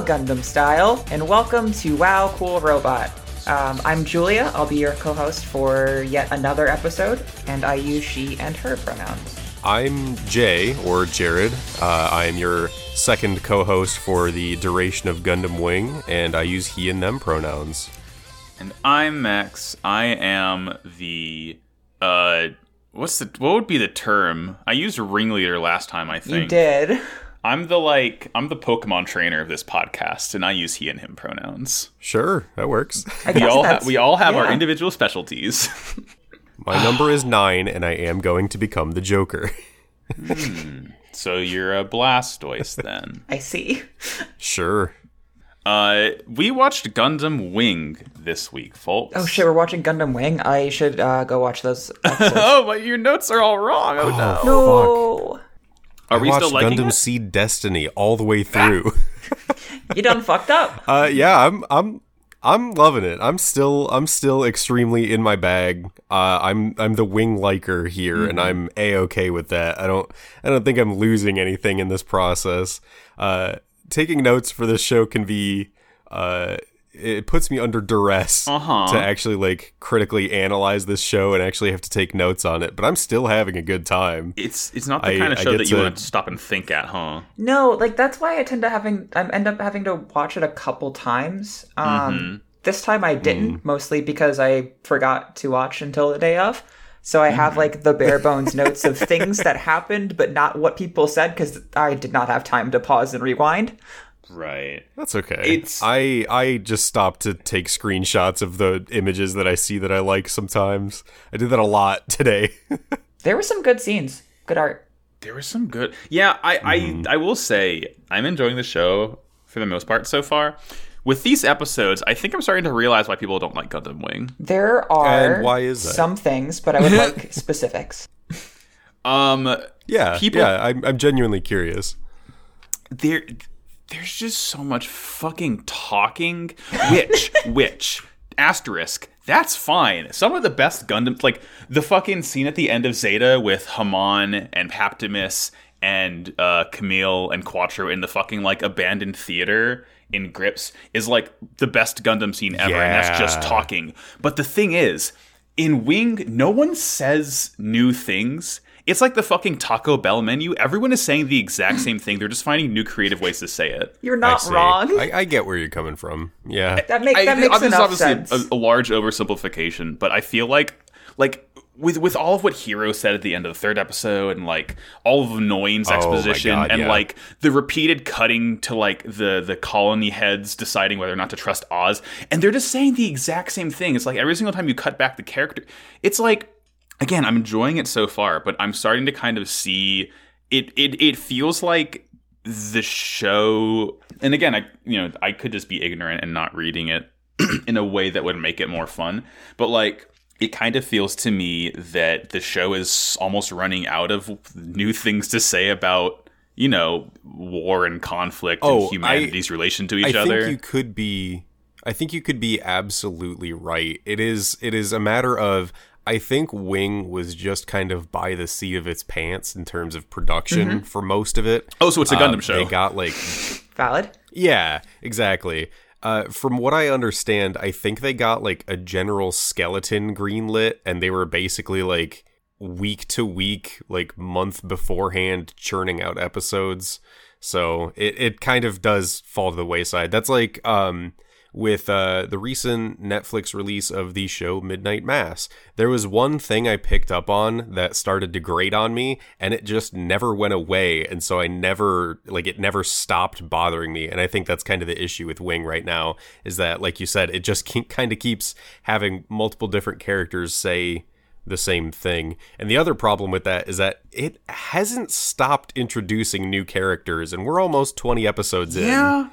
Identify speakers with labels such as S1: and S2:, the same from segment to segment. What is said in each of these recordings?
S1: Oppa Gundam style, and welcome to WoW Cool Robot. Um, I'm Julia. I'll be your co-host for yet another episode, and I use she and her pronouns.
S2: I'm Jay, or Jared. Uh, I am your second co host for the duration of Gundam Wing, and I use he and them pronouns.
S3: And I'm Max. I am the uh what's the what would be the term? I used ringleader last time, I think.
S1: You did.
S3: I'm the like I'm the Pokemon trainer of this podcast, and I use he and him pronouns.
S2: Sure, that works.
S3: We all ha- we all have our individual specialties.
S2: My number is nine, and I am going to become the Joker.
S3: so you're a Blastoise then.
S1: I see.
S2: sure.
S3: Uh, we watched Gundam Wing this week, folks.
S1: Oh shit, we're watching Gundam Wing. I should uh, go watch those.
S3: Oh, but your notes are all wrong. Oh, no.
S1: no,
S3: Are
S2: I
S3: we
S2: watched
S3: still liking
S2: Gundam
S3: it?
S2: Seed Destiny all the way through.
S1: you done fucked up.
S2: uh, yeah, I'm, I'm, I'm loving it. I'm still, I'm still extremely in my bag. Uh, I'm, I'm the wing liker here, and I'm a okay with that. I don't, I don't think I'm losing anything in this process. Uh, taking notes for this show can be, uh, it puts me under duress
S3: Uh-huh.
S2: to actually like critically analyze this show and actually have to take notes on it. But I'm still having a good time.
S3: It's it's not the
S2: I-
S3: kind of show that you
S2: to-
S3: want to stop and think at, huh?
S1: No, like that's why I tend to having I end up having to watch it a couple times. Um, This time I didn't, mostly because I forgot to watch until the day of. So I have like the bare bones notes of things that happened, but not what people said because I did not have time to pause and rewind.
S3: Right.
S2: That's okay.
S3: It's-
S2: I I just stopped to take screenshots of the images that I see that I like sometimes. I did that a lot today.
S1: There were some good scenes, good art.
S3: There was some good. Yeah, I I I will say I'm enjoying the show for the most part so far. With these episodes, I think I'm starting to realize why people don't like Gundam Wing.
S1: There are
S2: And why is that?
S1: some things, but I would like specifics.
S3: Um,
S2: yeah,
S3: People-
S2: yeah. I'm I'm genuinely curious.
S3: there there's just so much fucking talking. Which which asterisk. That's fine. Some of the best gundam like the fucking scene at the end of zeta with haman and paptimus and uh Kamille and quattro in the fucking like abandoned theater in Gryps is like the best gundam scene ever and that's just talking. But the thing is in wing no one says new things it's like the fucking Taco Bell menu. Everyone is saying the exact same thing. They're just finding new creative ways to say it.
S1: You're not
S2: see.
S1: wrong.
S2: I, I get where you're coming from. Yeah.
S1: that, make,
S3: I,
S1: that makes enough
S3: obviously
S1: sense.
S3: a, a large oversimplification, but I feel like like with with all of what Heero said at the end of the third episode and like all of Noin's
S2: Oh
S3: exposition
S2: God,
S3: and
S2: yeah.
S3: like the repeated cutting to like the the colony heads deciding whether or not to trust Oz and they're just saying the exact same thing. It's like every single time you cut back the character, it's like again, I'm enjoying it so far, but I'm starting to kind of see it it it feels like the show and again I you know I could just be ignorant and not reading it in a way that would make it more fun, but like it kind of feels to me that the show is almost running out of new things to say about you know war and conflict
S2: Oh,
S3: and humanity's relation to
S2: I
S3: each other.
S2: think you could be I think you could be absolutely right. It is it is a matter of I think Wing was just kind of by the seat of its pants in terms of production for most of it.
S3: oh, so it's a Gundam
S2: Um,
S3: show.
S2: They got like
S1: Valid.
S2: Yeah, exactly. Uh, from what I understand, I think they got like a general skeleton greenlit, and they were basically like week to week, like month beforehand, churning out episodes. So it, it kind of does fall to the wayside. That's like um, with uh, the recent Netflix release of the show Midnight Mass. There was one thing I picked up on that started to grate on me, and it just never went away. And so I never, like, it never stopped bothering me. And I think that's kind of the issue with Wing right now is that, like you said, it just keep, kind of keeps having multiple different characters say the same thing. And the other problem with that is that it hasn't stopped introducing new characters, and we're almost 20 episodes in.
S3: Yeah.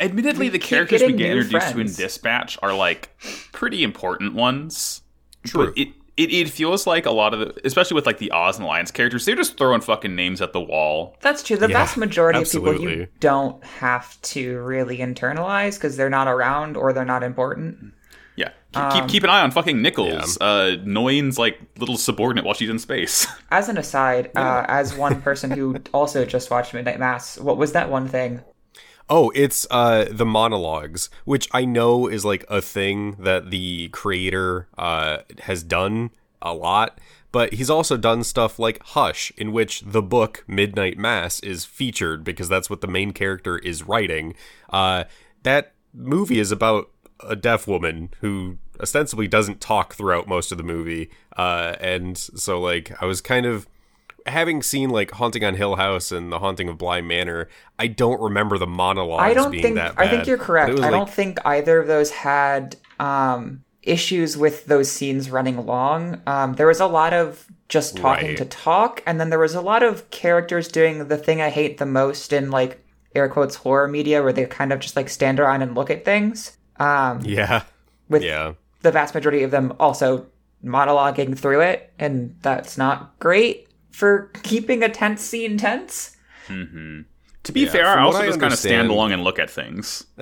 S3: Admittedly,
S1: We
S3: the characters we get
S1: new
S3: introduced to in. Dispatch are like pretty important ones.
S2: True.
S3: But it, it it feels like a lot of the, especially with like the Oz and Alliance characters, they're just throwing fucking names at the wall.
S1: That's true. The
S2: Yeah,
S1: vast majority of people you don't have to really internalize because they're not around or they're not important.
S3: Yeah, keep, keep keep an eye on fucking Nichols.
S2: Yeah.
S3: Uh, Noin's like little subordinate while she's in space.
S1: As an aside, uh, as one person who also just watched Midnight Mass, what was that one thing?
S2: Oh, it's uh the monologues, which I know is like a thing that the creator uh has done a lot, but he's also done stuff like Hush, in which the book Midnight Mass is featured because that's what the main character is writing. Uh that movie is about a deaf woman who ostensibly doesn't talk throughout most of the movie. Uh and so like I was kind of having seen like Haunting on Hill House and The Haunting of Bly Manor, I don't remember the monologues
S1: I don't
S2: being
S1: think
S2: that bad.
S1: I think you're correct. I
S2: like,
S1: don't think either of those had um, issues with those scenes running long. Um, there was a lot of just talking
S2: Right.
S1: to talk, and then there was a lot of characters doing the thing I hate the most in like air quotes horror media, where they kind of just like stand around and look at things. Um,
S2: Yeah.
S1: with
S2: Yeah.
S1: the vast majority of them also monologuing through it, and that's not great for keeping a tense scene tense.
S3: To be
S2: Yeah,
S3: fair, I also
S2: I
S3: just kind of stand along and look at things.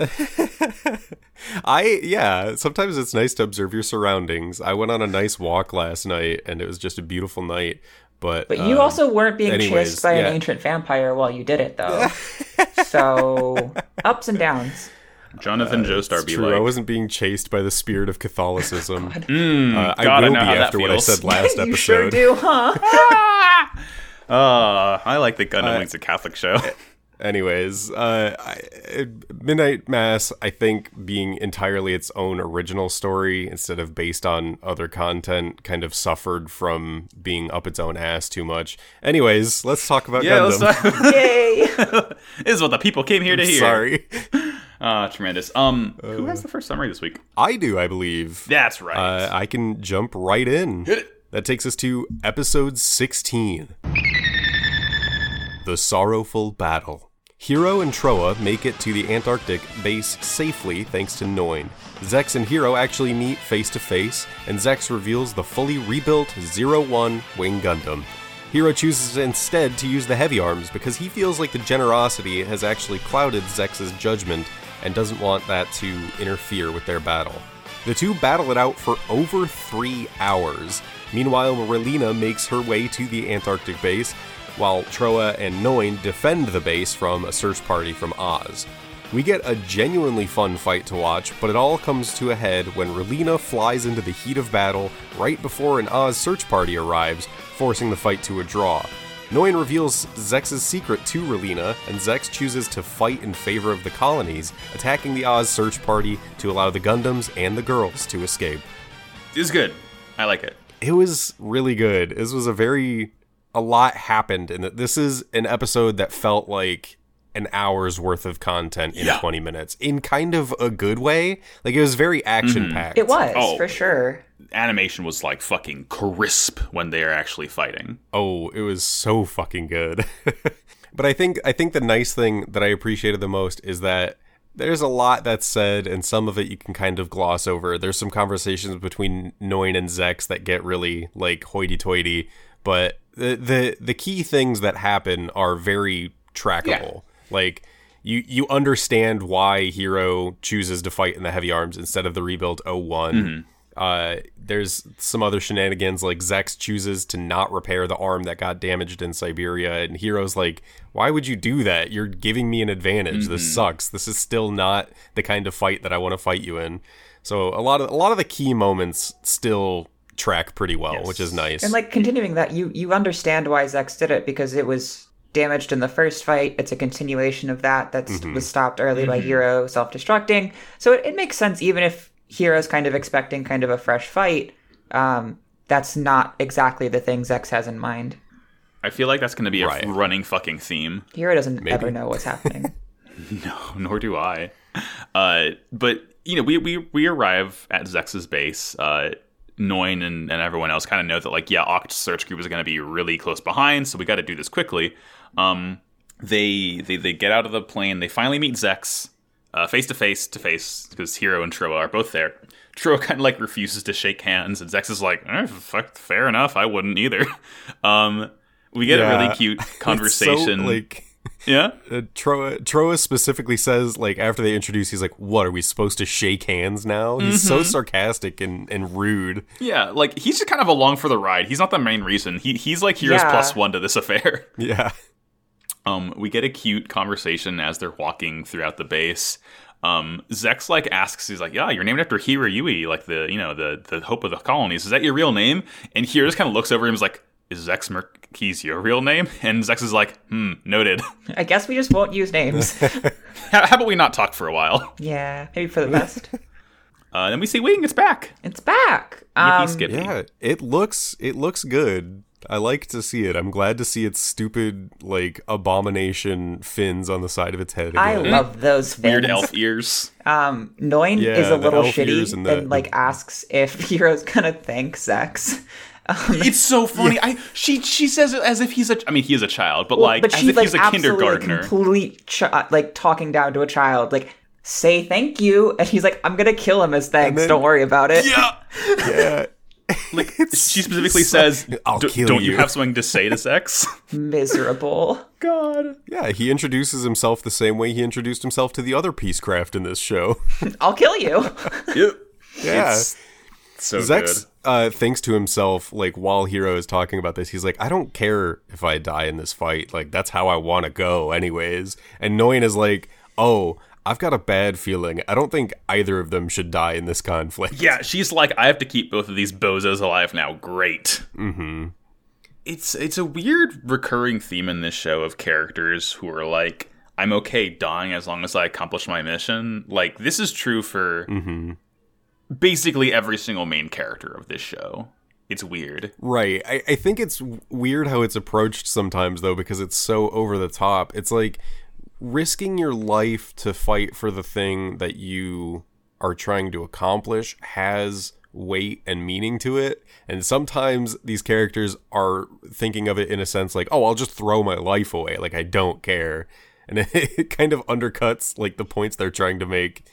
S2: I yeah, sometimes it's nice to observe your surroundings. I went on a nice walk last night and it was just a beautiful night. But
S1: But you
S2: um,
S1: also weren't being
S2: anyways,
S1: chased by
S2: yeah.
S1: an ancient vampire while you did it, though. so ups and downs.
S3: Jonathan Joestar be
S2: true. I wasn't being chased by the spirit of Catholicism.
S3: mm,
S2: Uh, I
S3: God, I
S2: will
S3: know
S2: be after what I said last episode.
S1: you sure do, huh?
S3: Uh, I like the Gundam Wings a Catholic show.
S2: Anyways, uh, I, Midnight Mass, I think, being entirely its own original story instead of based on other content, kind of suffered from being up its own ass too much. Anyways, let's talk about
S3: yeah,
S2: Gundam.
S3: let's
S1: Yay!
S3: this is what the people came here to hear.
S2: Sorry,
S3: Ah, tremendous. Um, who has the first summary this week?
S2: I do. I believe.
S3: That's right.
S2: Uh, I can jump right in. That takes us to episode 16 The Sorrowful Battle. Heero and Trowa make it to the Antarctic base safely thanks to Noin. Zechs and Heero actually meet face to face, and Zechs reveals the fully rebuilt Zero One Wing Gundam. Heero chooses instead to use the heavy arms because he feels like the generosity has actually clouded Zechs's judgment and doesn't want that to interfere with their battle. The two battle it out for over three hours. Meanwhile, Relena makes her way to the Antarctic base, while Trowa and Noin defend the base from a search party from Oz. We get a genuinely fun fight to watch, but it all comes to a head when Relena flies into the heat of battle right before an Oz search party arrives, forcing the fight to a draw. Noin reveals Zechs's secret to Relena, and Zechs chooses to fight in favor of the colonies, attacking the Oz search party to allow the Gundams and the girls to escape.
S3: this is good. I like it.
S2: It was really good. This was a very a lot happened and that this is an episode that felt like an hour's worth of content in
S3: Yeah.
S2: 20 minutes in kind of a good way. Like it was very action packed.
S1: It was,
S3: Oh.
S1: for sure.
S3: Animation was like fucking crisp when they are actually fighting.
S2: Oh, it was so fucking good. but I think I think the nice thing that I appreciated the most is that there's a lot that's said and some of it you can kind of gloss over. There's some conversations between Noin and Zechs that get really like hoity-toity, but the the the key things that happen are very trackable. Like you you understand why Heero chooses to fight in the heavy arms instead of the rebuilt 1 mm-hmm. Uh, there's some other shenanigans like Zechs chooses to not repair the arm that got damaged in Siberia, and Heero's like, "Why would you do that? You're giving me an advantage. This sucks. This is still not the kind of fight that I want to fight you in." So a lot of a lot of the key moments still track pretty well,
S3: Yes.
S2: which is nice.
S1: And like continuing that, you you understand why Zechs did it because it was damaged in the first fight. It's a continuation of that that
S2: Mm-hmm.
S1: was stopped early by Heero self-destructing. So it, it makes sense even if Heero's kind of expecting kind of a fresh fight. Um, that's not exactly the thing Zechs has in mind.
S3: I feel like that's going to be a
S2: Right.
S3: running fucking theme.
S1: Heero doesn't ever know what's happening.
S3: No, nor do I. Uh, but you know, we we we arrive at Zechs's base. Uh, Noin and, and everyone else kind of know that like yeah, OZ search group is going to be really close behind, so we got to do this quickly. Um, they they they get out of the plane. They finally meet Zechs face to face to face because Heero and Trowa are both there. Trowa kind of like refuses to shake hands, and Zechs is like, eh, fuck, fair enough, I wouldn't either. um, we get a really cute
S2: It's so,
S3: conversation.
S2: like
S3: yeah,
S2: uh, Trowa, Trowa specifically says, like after they introduce, he's like, "What are we supposed to shake hands now?" He's so sarcastic and, and rude.
S3: Yeah, like he's just kind of along for the ride. He's not the main reason. He he's like here's
S1: Yeah.
S3: plus one to this affair.
S2: Yeah,
S3: Um, we get a cute conversation as they're walking throughout the base. Um, Zechs like asks, he's like, "Yeah, you're named after Heero Yuy, like the you know the the hope of the colonies. Is that your real name?" And Heero just kind of looks over him, and is like, "Is Zechs Merquise your real name?" And Zechs is like, "Hmm, noted."
S1: I guess we just won't use names.
S3: how, how about we not talk for a while?
S1: yeah, maybe for the best.
S3: Uh, then we see Wing. It's back.
S1: it's back.
S3: Yippee
S1: Um,
S3: skippy.
S2: Yeah, it looks it looks good. I like to see it. I'm glad to see its stupid like abomination fins on the side of its head.
S1: I love those fins.
S3: Weird elf ears.
S1: Um, Noin
S2: Yeah,
S1: is a little
S2: elf ears
S1: shitty
S2: and
S1: and,
S2: the-
S1: like asks if Heero's gonna thank Zechs.
S3: It's so funny. I she she says it as if he's a. I mean, he is a child, but
S1: Well,
S3: like
S1: but
S3: as
S1: she's
S3: if
S1: like
S3: he's a kindergartner.
S1: complete chi- like talking down to a child, like say thank you, and he's like, I'm gonna kill him as thanks.
S2: then-
S1: Don't worry about it.
S3: yeah.
S2: yeah.
S3: Like she specifically says,
S2: I'll kill
S3: "Don't you
S2: you."
S3: have something to say to Zechs?"
S1: Miserable.
S3: God.
S2: Yeah, he introduces himself the same way he introduced himself to the other Peacecraft in this show.
S1: I'll kill you.
S3: Yep.
S2: Yeah.
S3: It's so Zechs
S2: uh, thinks to himself, like, while Heero is talking about this, he's like, I don't care if I die in this fight. Like, that's how I want to go, anyways. And Noin is like, oh, I've got a bad feeling. I don't think either of them should die in this conflict.
S3: Yeah, she's like, I have to keep both of these bozos alive now. Great. Mm-hmm. It's it's a weird recurring theme in this show of characters who are like, I'm okay dying as long as I accomplish my mission. Like this is true for basically every single main character of this show. It's weird.
S2: Right. I, I think it's weird how it's approached sometimes, though, because it's so over the top. It's like risking your life to fight for the thing that you are trying to accomplish has weight and meaning to it. And sometimes these characters are thinking of it in a sense like, oh, I'll just throw my life away. Like, I don't care. And it, it kind of undercuts like the points they're trying to make.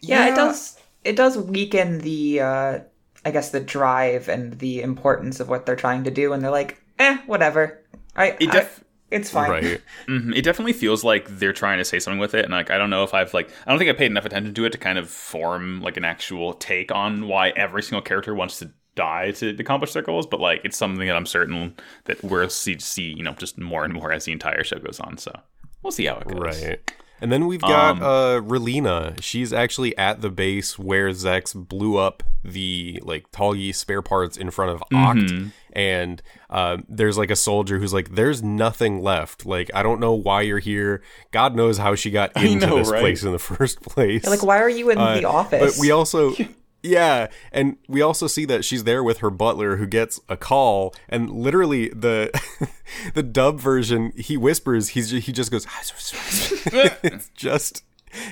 S1: Yeah, it does. It does weaken the, uh, I guess, the drive and the importance of what they're trying to do, and they're like, eh, whatever. I,
S3: It
S1: I-
S3: def-
S1: it's fine.
S2: Right.
S3: Mhm. It definitely feels like they're trying to say something with it, and like I don't know if I've like I don't think I paid enough attention to it to kind of form like an actual take on why every single character wants to die to accomplish their goals. But like it's something that I'm certain that we'll see, see you know just more and more as the entire show goes on. So we'll see how it goes.
S2: Right. And then we've got
S3: Um,
S2: uh Relena. She's actually at the base where Zechs blew up the like Tallgeese spare parts in front of OZ.
S3: Mm-hmm.
S2: And uh, there's like a soldier who's like, "There's nothing left. Like, I don't know why you're here. God knows how she got into
S3: know,
S2: this
S3: right?
S2: place in the first place.
S1: Like, why are you in
S2: Uh,
S1: the office?
S2: But we also Yeah, and we also see that she's there with her butler who gets a call and literally the the dub version he whispers he's ju- he just goes it's just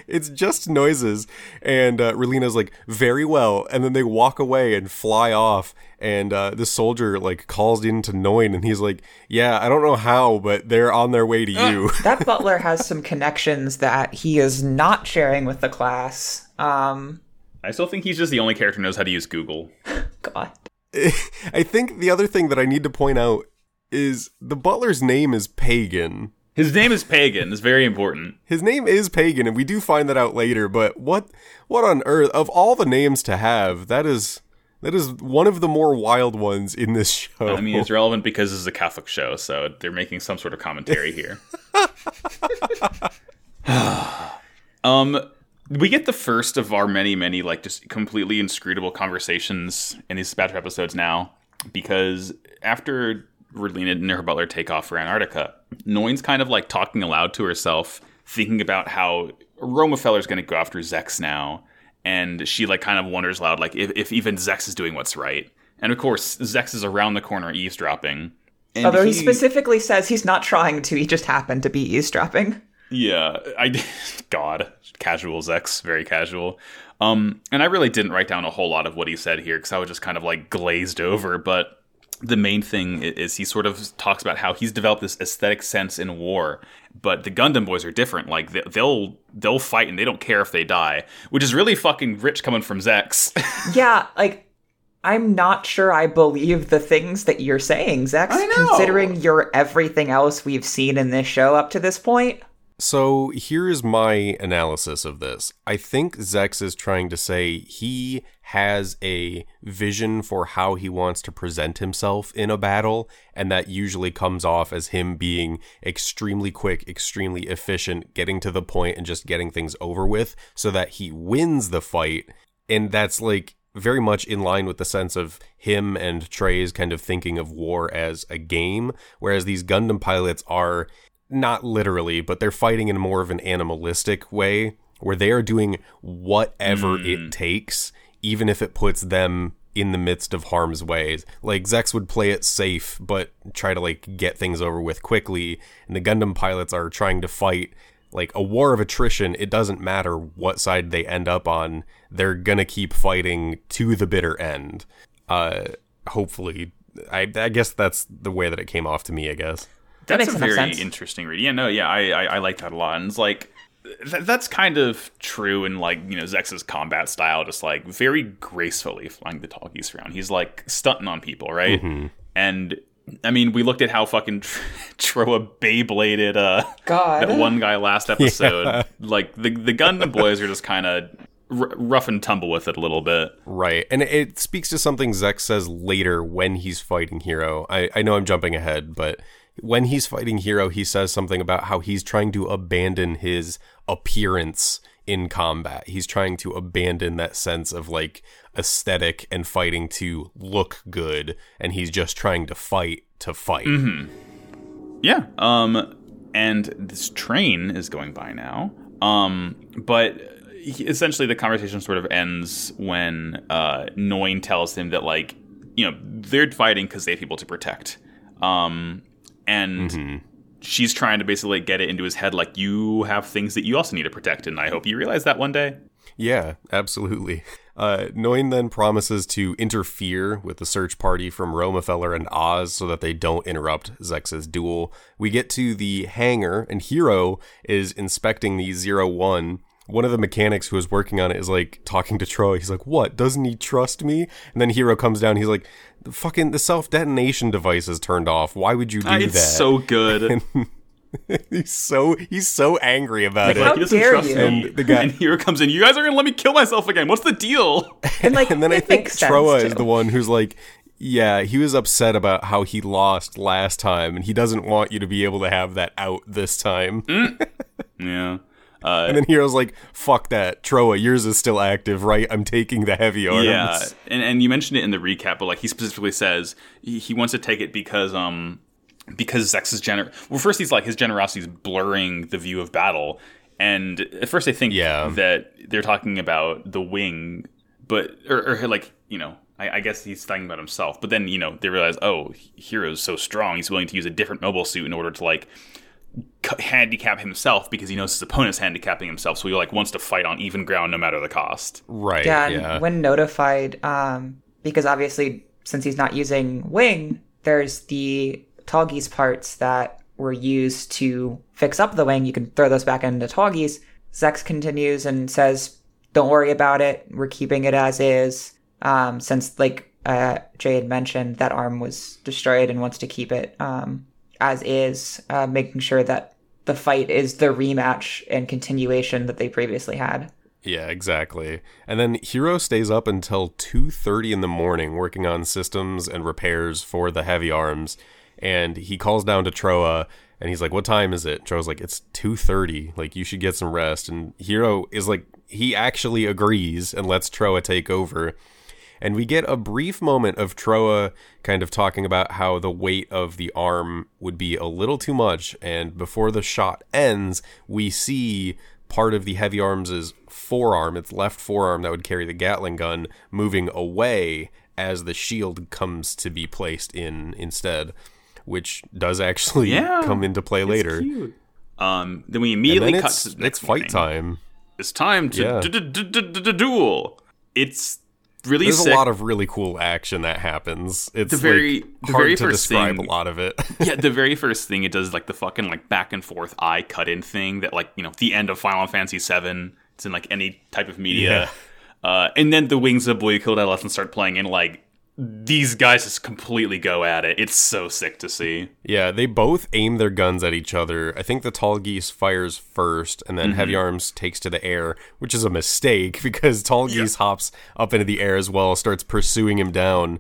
S2: it's just noises. And uh, Relena's like very well. And then they walk away and fly off and uh, the soldier like calls into Noin and he's like yeah I don't know how but they're on their way to you.
S1: That butler has some connections that he is not sharing with the class. Um,
S3: I still think he's just the only character who knows how to use Google.
S1: God.
S2: I think the other thing that I need to point out is the butler's name is Pagan.
S3: His name is Pagan. It's very important.
S2: His name is Pagan, and we do find that out later. But what, what on earth? Of all the names to have, that is that is one of the more wild ones in this show.
S3: I mean, it's relevant because this is a Catholic show, so they're making some sort of commentary here. um, we get the first of our many, many like just completely inscrutable conversations in these Badger episodes now, because after Relena and her butler take off for Antarctica, Noin's kind of like talking aloud to herself, thinking about how Romefeller's going to go after Zechs now, and she like kind of wonders loud, like if, if even Zechs is doing what's right. And of course, Zechs is around the corner eavesdropping. And
S1: Although he specifically says he's not trying to, he just happened to be eavesdropping.
S3: Yeah, I God, casual Zechs, very casual. Um, and I really didn't write down a whole lot of what he said here because I was just kind of like glazed over. But the main thing is he sort of talks about how he's developed this aesthetic sense in war, but the Gundam boys are different. Like they- they'll they'll fight and they don't care if they die, which is really fucking rich coming from Zechs.
S1: yeah, like I'm not sure I believe the things that you're saying,
S3: Zechs,
S1: considering your everything else we've seen in this show up to this point.
S2: So here's my analysis of this. I think Zechs is trying to say he has a vision for how he wants to present himself in a battle, and that usually comes off as him being extremely quick, extremely efficient, getting to the point and just getting things over with so that he wins the fight. And that's like very much in line with the sense of him and Treize's kind of thinking of war as a game, whereas these Gundam pilots are not literally, but they're fighting in more of an animalistic way where they are doing whatever mm. it takes, even if it puts them in the midst of harm's way. Like Zechs would play it safe, but try to like get things over with quickly. And the Gundam pilots are trying to fight like a war of attrition. It doesn't matter what side they end up on; they're gonna keep fighting to the bitter end. Uh, hopefully, I, I guess that's the way that it came off to me. I guess.
S3: That's a very interesting read. Yeah, no, yeah, I, I, I like that a lot. And it's like th- that's kind of true in like you know Zechs's combat style, just like very gracefully flying the Tallgeese around. He's like stunting on people, right? Mm-hmm. And I mean, we looked at how fucking Trowa Beybladed uh
S1: God.
S3: that one guy last episode. Yeah. Like the the Gundam boys are just kind of r- rough and tumble with it a little bit.
S2: Right, and it speaks to something Zechs says later when he's fighting Heero. I I know I'm jumping ahead, but when he's fighting Heero, he says something about how he's trying to abandon his appearance in combat. He's trying to abandon that sense of like aesthetic and fighting to look good, and he's just trying to fight to fight.
S3: Mm-hmm. Yeah. Um, and this train is going by now. Um, but essentially the conversation sort of ends when uh, Noin tells him that like you know they're fighting because they have people to protect. Um, and mm-hmm. she's trying to basically get it into his head like you have things that you also need to protect, and I hope you realize that one day.
S2: Yeah, absolutely. Uh, Noin then promises to interfere with the search party from Romefeller and Oz so that they don't interrupt Zechs's duel. We get to the hangar, and Heero is inspecting the Zero One. One of the mechanics who is working on it is like talking to Troy. He's like, "What? Doesn't he trust me?" And then Heero comes down. He's like, the fucking the self detonation device is turned off. Why would you do
S3: it's
S2: that?
S3: It's so good.
S2: he's so he's so angry about
S1: like,
S2: it.
S1: How he doesn't dare trust you?
S3: And the guy and here comes in. You guys are gonna let me kill myself again. What's the deal?
S1: And like,
S2: and then I think Trowa is the one who's like, yeah, he was upset about how he lost last time, and he doesn't want you to be able to have that out this time.
S3: Mm. Yeah.
S2: Uh, and then Heero's like, "Fuck that, Trowa, yours is still active, right? I'm taking the heavy arms."
S3: Yeah, and and you mentioned it in the recap, but like he specifically says he, he wants to take it because um because Zechs's gener well first he's like his generosity is blurring the view of battle, and at first I think
S2: yeah.
S3: that they're talking about the wing, but or, or like you know I, I, guess he's talking about himself. But then you know they realize, oh, Heero's so strong, he's willing to use a different mobile suit in order to like handicap himself because he knows his opponent's handicapping himself, so he like wants to fight on even ground no matter the cost.
S2: Right.
S1: Yeah.
S2: yeah.
S1: when notified, um, because obviously since he's not using wing, there's the Tallgeese parts that were used to fix up the wing. You can throw those back into Tallgeese. zex continues and says, "Don't worry about it. We're keeping it as is." Um, since like uh, Jay had mentioned, that arm was destroyed and wants to keep it. Um, as is, uh, making sure that the fight is the rematch and continuation that they previously had.
S2: Yeah, exactly. And then Heero stays up until 2:30 in the morning working on systems and repairs for the heavy arms and he calls down to Trowa and he's like, "What time is it?" Trowa's like, "It's 2:30. Like you should get some rest." And Heero is like he actually agrees and lets Trowa take over and we get a brief moment of Trowa kind of talking about how the weight of the arm would be a little too much. And before the shot ends, we see part of the heavy arms' forearm, its left forearm that would carry the Gatling gun, moving away as the shield comes to be placed in instead, which does actually yeah, come into play later.
S3: Cute. Um, then we immediately
S2: then
S3: cut
S2: it's,
S3: to
S2: it's fight time.
S3: It's time to yeah. duel. It's really
S2: There's
S3: sick.
S2: a lot of really cool action that happens. It's
S3: the very
S2: like,
S3: the
S2: hard
S3: very
S2: to
S3: first
S2: describe
S3: thing,
S2: a lot of it.
S3: yeah, the very first thing it does is like the fucking like back and forth eye cut in thing that like you know the end of Final Fantasy VII. It's in like any type of media, yeah. uh, and then the Wings of Blue Killed Adolescence start playing, and like these guys just completely go at it. It's so sick to see.
S2: Yeah, they both aim their guns at each other. I think the Tallgeese fires first, and then Heavy Arms takes to the air, which is a mistake because Tallgeese hops up into the air as well, starts pursuing him down.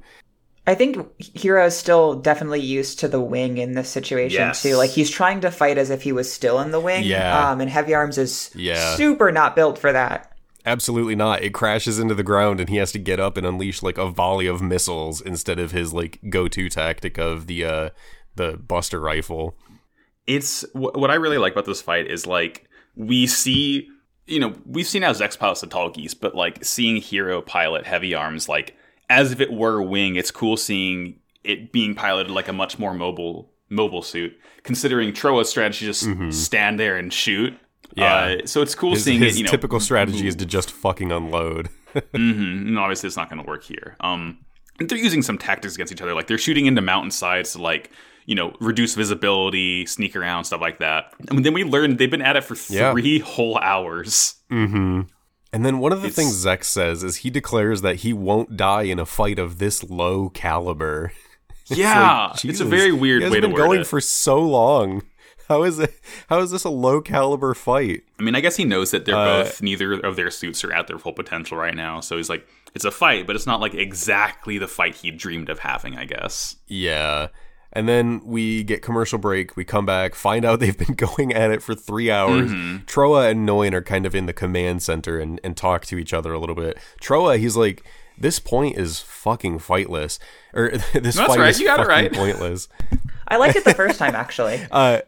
S1: I think Heero's still definitely used to the wing in this situation
S3: Yes.
S1: too. Like he's trying to fight as if he was still in the wing.
S2: Yeah.
S1: Um, and Heavy Arms is
S2: Yeah.
S1: super not built for that.
S2: Absolutely not. It crashes into the ground, and he has to get up and unleash like a volley of missiles instead of his like go-to tactic of the uh the Buster rifle.
S3: it's what I really like about this fight is like we see, you know, we've seen how Zechs pilots the Tallgeese, but like seeing Heero pilot heavy arms, like as if it were a wing, it's cool seeing it being piloted like a much more mobile mobile suit. Considering Trowa's strategy, just stand there and shoot.
S2: Yeah.
S3: uh, so it's cool
S2: His,
S3: seeing
S2: his
S3: it. You know,
S2: typical strategy is to just fucking unload.
S3: Mhm. And obviously, it's not going to work here. Um, and they're using some tactics against each other. Like they're shooting into mountainsides to like you know reduce visibility, sneak around, stuff like that. And then we learned they've been at it for
S2: Yeah.
S3: three whole hours.
S2: mm-hmm. And then one of the
S3: It's-
S2: things Zechs says is he declares that he won't die in a fight of this low caliber.
S3: Yeah,
S2: Like,
S3: it's a very weird way to
S2: been going
S3: it.
S2: for so long. How is it? How is this a low caliber fight?
S3: I mean, I guess he knows that they're
S2: Uh,
S3: both neither of their suits are at their full potential right now. So he's like, it's a fight, but it's not like exactly the fight he dreamed of having. I guess.
S2: Yeah. And then we get commercial break. We come back, find out they've been going at it for three hours.
S3: Mm-hmm.
S2: Trowa and Noin are kind of in the command center and, and talk to each other a little bit. Trowa, he's like, this point is fucking fightless. Or this
S3: That's
S2: fight
S3: right,
S2: is
S3: you got it
S2: fucking
S3: right.
S2: pointless.
S1: I liked it the first time actually.
S2: Uh,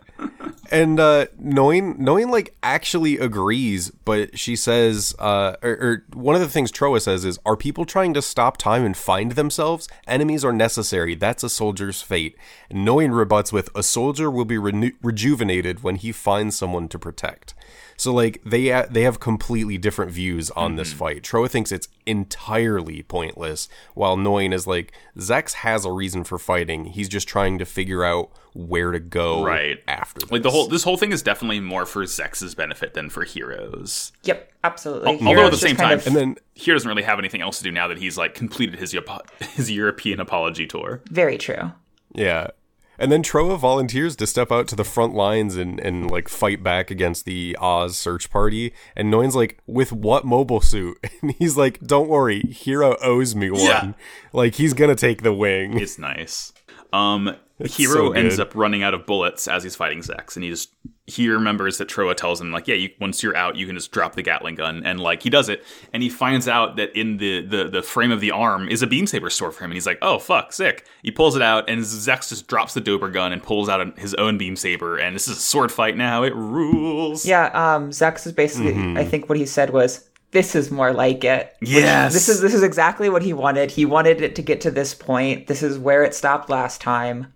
S2: and uh, Noin Noin like actually agrees, but she says, uh, or, or one of the things Trowa says is, "Are people trying to stop time and find themselves? Enemies are necessary. That's a soldier's fate." And Noin rebuts with, "A soldier will be rejuvenated when he finds someone to protect." So like they uh, they have completely different views on this
S3: Mm-hmm.
S2: fight. Trowa thinks it's entirely pointless, while Noin is like Zechs has a reason for fighting. He's just trying to figure out where to go
S3: Right.
S2: after.
S3: Like the
S2: this.
S3: whole this whole thing is definitely more for Zechs's benefit than for Heero's.
S1: Yep, absolutely.
S3: Although at the same time,
S1: of
S2: and then
S3: Heero doesn't really have anything else to do now that he's like completed his his European apology tour.
S1: very true.
S2: yeah. And then Trowa volunteers to step out to the front lines and, and like fight back against the Oz search party. And Noin's like, with what mobile suit? And he's like, don't worry, Heero owes me one.
S3: Yeah.
S2: Like he's gonna take the wing.
S3: It's nice. Um,
S2: It's
S3: Heero
S2: so
S3: ends up running out of bullets as he's fighting Zechs, and he just he remembers that Trowa tells him like, yeah, you, once you're out, you can just drop the Gatling gun, and like he does it, and he finds out that in the the the frame of the arm is a beam saber store for him, and he's like, oh fuck, sick. He pulls it out, and Zechs just drops the Dober gun and pulls out his own beam saber, and this is a sword fight now. It rules.
S1: Yeah, um, Zechs is basically.
S2: Mm-hmm.
S1: I think what he said was, "This is more like it." Which-
S3: Yes.
S1: this is this is exactly what he wanted. He wanted it to get to this point. This is where it stopped last time.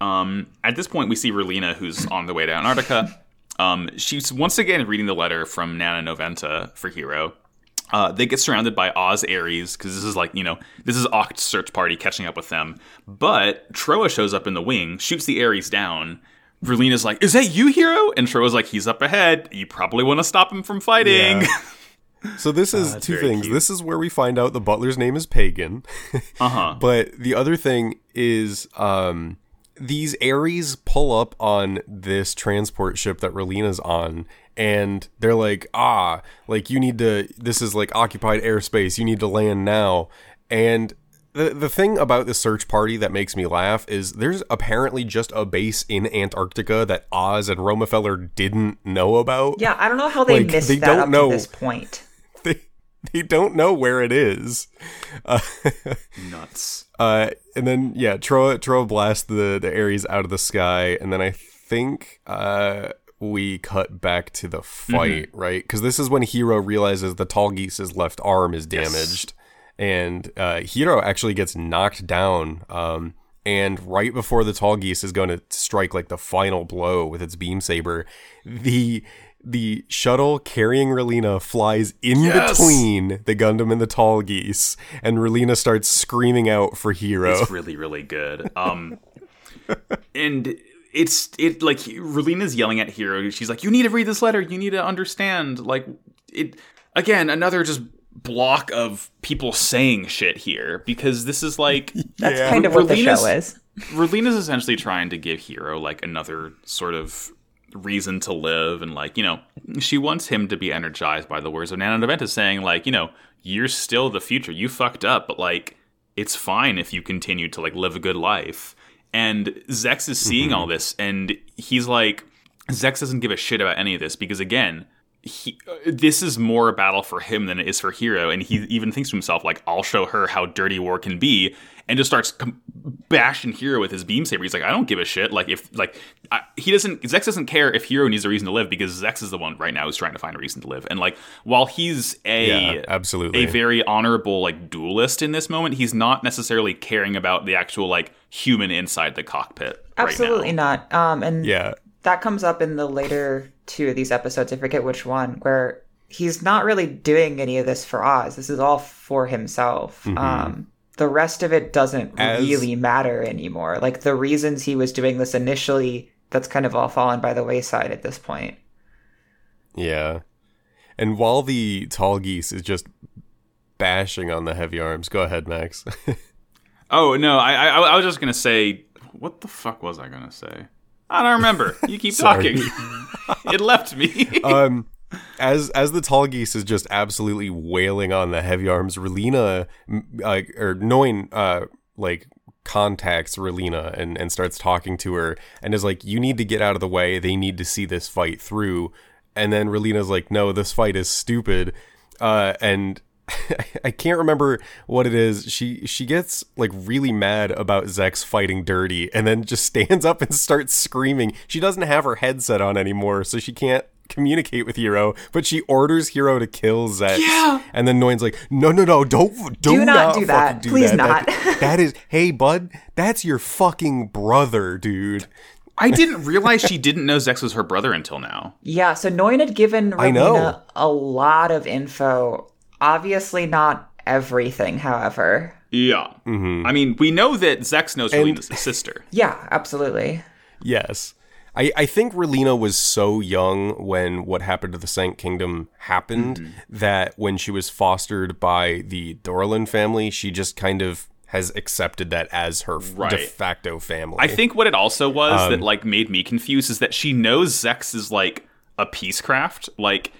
S3: Um, at this point, we see Relena, who's on the way to Antarctica. Um, she's once again reading the letter from Nana Noventa for Heero. Uh, they get surrounded by Oz Aries because this is like you know this is OZ's search party catching up with them. But Trowa shows up in the wing, shoots the Aries down. Relena's like, "Is that you, Heero?" And Trowa's like, "He's up ahead. You probably want to stop him from fighting."
S2: Yeah. So this is
S3: that's
S2: two things.
S3: cute.
S2: This is where we find out the butler's name is Pagan.
S3: uh huh.
S2: But the other thing is, um, these Aries pull up on this transport ship that Relena's on, and they're like, ah, like you need to, this is like occupied airspace, you need to land now. And the, the thing about the search party that makes me laugh is there's apparently just a base in Antarctica that Oz and Romefeller didn't know about.
S1: Yeah, I don't know how they
S2: Like,
S1: missed
S2: they
S1: that
S2: don't
S1: up
S2: know.
S1: to this point.
S2: They, they don't know where it is. Uh,
S3: Nuts.
S2: Uh, and then yeah, Trowa Trowa blasts the the Aries out of the sky, and then I think uh we cut back to the fight, right? Because this is when Heero realizes the Tallgeese's left arm is damaged, and uh, Heero actually gets knocked down. Um, and right before the Tallgeese is going to strike like the final blow with its beam saber, the the shuttle carrying Relena flies in
S3: Yes!
S2: between the Gundam and the Tallgeese, and Relena starts screaming out for Heero.
S3: It's really, really good. Um, and it's it like Relena's yelling at Heero. She's like, "You need to read this letter. You need to understand." Like it again, another just block of people saying shit here because this is like
S1: That's kind of what the show is.
S3: Relena's essentially trying to give Heero like another sort of reason to live and like, you know, she wants him to be energized by the words of Nana Noventa saying like, you know, you're still the future. You fucked up, but like it's fine if you continue to like live a good life. And Zechs is seeing all this and he's like Zechs doesn't give a shit about any of this because again, he, uh, this is more a battle for him than it is for Heero, and he even thinks to himself like, "I'll show her how dirty war can be," and just starts com- bashing Heero with his beam saber. He's like, "I don't give a shit." Like if like I, he doesn't, Zechs doesn't care if Heero needs a reason to live because Zechs is the one right now who's trying to find a reason to live. And like while he's a
S2: Yeah, absolutely.
S3: a very honorable like duelist in this moment, he's not necessarily caring about the actual like human inside the cockpit.
S1: Absolutely
S3: now.
S1: not. Um, and
S2: Yeah.
S1: that comes up in the later two of these episodes. I forget which one, where he's not really doing any of this for Oz. This is all for himself. Um, the rest of it doesn't.
S2: As-
S1: really matter anymore. Like the reasons he was doing this initially, that's kind of all fallen by the wayside at this point.
S2: Yeah. And while the Tallgeese is just bashing on the heavy arms, go ahead, Max.
S3: Oh no, I, I I was just gonna say, what the fuck was I gonna say? I don't remember. You keep talking. it left me.
S2: um as as the Tallgeese is just absolutely wailing on the heavy arms, Relena uh, or Noin uh like contacts Relena and and starts talking to her and is like, "You need to get out of the way. They need to see this fight through." And then Relena's like, "No, this fight is stupid." Uh and I can't remember what it is. She she gets like really mad about Zechs fighting dirty and then just stands up and starts screaming. She doesn't have her headset on anymore, so she can't communicate with Heero, but she orders Heero to kill Zechs.
S3: Yeah.
S2: And then Noin's like, "No, no, no, don't do,
S1: Do not do that.
S2: do
S1: Please
S2: that.
S1: not."
S2: That- that is Hey, bud, that's your fucking brother, dude."
S3: I didn't realize she didn't know Zechs was her brother until now.
S1: Yeah, so Noin had given
S2: I know.
S1: Rowena a lot of info. Obviously, not everything, however.
S3: Yeah. Mm-hmm. I mean, we know that Zechs knows
S2: And-
S3: Relena's sister.
S1: Yeah, absolutely.
S2: Yes. I, I think Relena was so young when what happened to the Sanc Kingdom happened
S3: Mm-hmm.
S2: that when she was fostered by the Darlian family, she just kind of has accepted that as her
S3: Right.
S2: de facto family.
S3: I think what it also was
S2: Um,
S3: that like made me confused is that she knows Zechs is like a peacecraft, like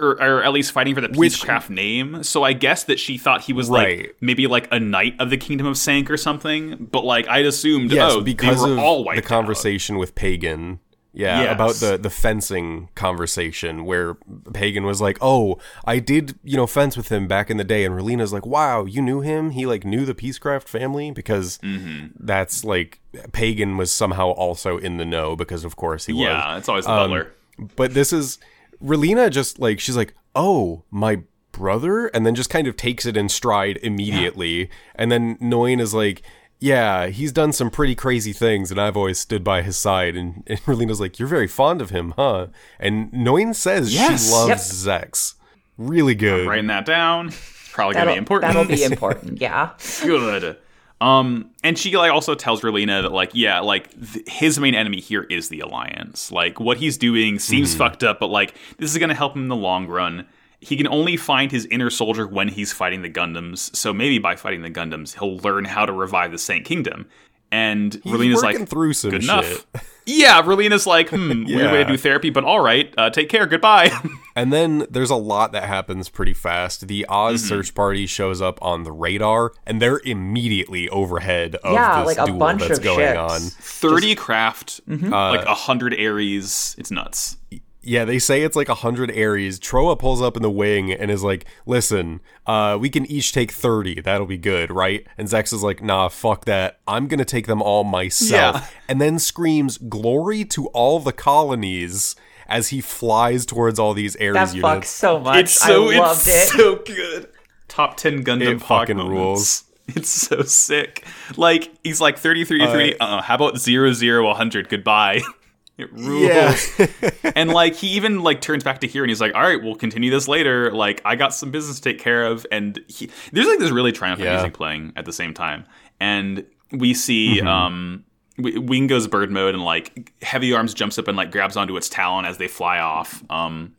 S3: or, or at least fighting for the
S2: Which-
S3: peacecraft name. So I guess that she thought he was
S2: Right.
S3: like maybe like a knight of the kingdom of Sanc or something. But like I'd assumed,
S2: yes,
S3: oh,
S2: because
S3: they were
S2: of
S3: all
S2: the conversation with Pagan. Yeah,
S3: Yes.
S2: about the the fencing conversation where Pagan was like, "Oh, I did, you know, fence with him back in the day," and Relena's like, "Wow, you knew him? He like knew the Peacecraft family because
S3: Mm-hmm.
S2: that's like Pagan was somehow also in the know because of course he
S3: out.
S2: was.
S3: Yeah, it's always the
S2: Um,
S3: butler.
S2: But this is Relena just like she's like, "Oh, my brother," and then just kind of takes it in stride immediately. And then Noin is like, "Yeah, he's done some pretty crazy things, and I've always stood by his side." And, and Relena's like, "You're very fond of him, huh?" And Noin says
S3: Yes.
S2: she loves Zechs. Really good.
S3: Writing that down. Probably gonna be important.
S1: That'll be important. Yeah.
S3: good. Um, and she like also tells Relena that like yeah, like th- his main enemy here is the Alliance. Like what he's doing seems fucked up, but like this is gonna help him in the long run. He can only find his inner soldier when he's fighting the Gundams. So maybe by fighting the Gundams, he'll learn how to revive the Sanc Kingdom. And
S2: He's Relena's
S3: like,
S2: through some
S3: good
S2: shit.
S3: enough. Yeah, Relena's like, hmm, weird way to do therapy, but all right, uh, take care, goodbye.
S2: And then there's a lot that happens pretty fast. The Oz
S1: Mm-hmm.
S2: search party shows up on the radar, and they're immediately overhead of
S1: Yeah,
S2: this
S1: like a
S2: duel
S1: bunch
S2: that's
S1: of
S2: going
S1: ships.
S2: on.
S3: Thirty craft,
S1: Mm-hmm.
S2: Uh,
S3: like a hundred Aries. It's nuts.
S2: Yeah, they say it's like a hundred Aries. Trowa pulls up in the wing and is like, "Listen, uh, we can each take thirty. That'll be good, right?" And Zechs is like, "Nah, fuck that. I'm gonna take them all myself."
S3: Yeah.
S2: And then screams, "Glory to all the colonies!" as he flies towards all these Aries
S1: That
S2: units.
S1: fucks so much.
S3: It's so
S1: I loved
S3: it's
S1: it.
S3: so good. Top ten Gundam
S2: It fucking
S3: moments.
S2: rules.
S3: It's so sick. Like he's like 33 30. Uh, how about 0 0 100? Goodbye. It rules.
S2: Yeah.
S3: and like he even like turns back to here and he's like, "All right, we'll continue this later. Like I got some business to take care of." And he, there's like this really triumphant
S2: Yeah.
S3: music playing at the same time, and we see
S2: Mm-hmm.
S3: um w- Wing goes bird mode and like Heavy Arms jumps up and like grabs onto its talon as they fly off. Um,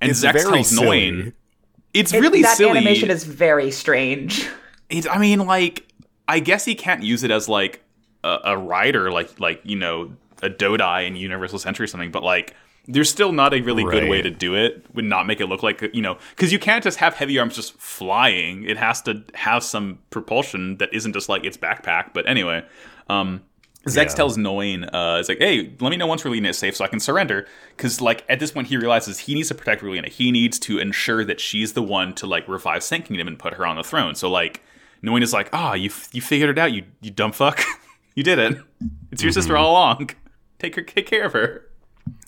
S3: and
S2: It's
S3: Zechs
S2: very
S3: tells
S2: silly.
S3: Noin, it's
S1: It-
S3: really
S1: that
S3: silly.
S1: animation is very strange.
S3: It, I mean, like, I guess he can't use it as like a, a rider, like like you know a Dodai in Universal Century or something. But like, there's still not a really good way to do it. Would not make it look like you know because you can't just have heavy arms just flying. It has to have some propulsion that isn't just like its backpack. But anyway, um, Zechs
S2: Yeah.
S3: tells Noin, uh, "It's like, hey, let me know once Relena is safe so I can surrender." Because like at this point, he realizes he needs to protect Relena. He needs to ensure that she's the one to like revive Sanc Kingdom and put her on the throne. So like, Noin is like, "Ah, you f- you figured it out, you you dumb fuck, you did it. It's your sister all along. Take her, take care of her."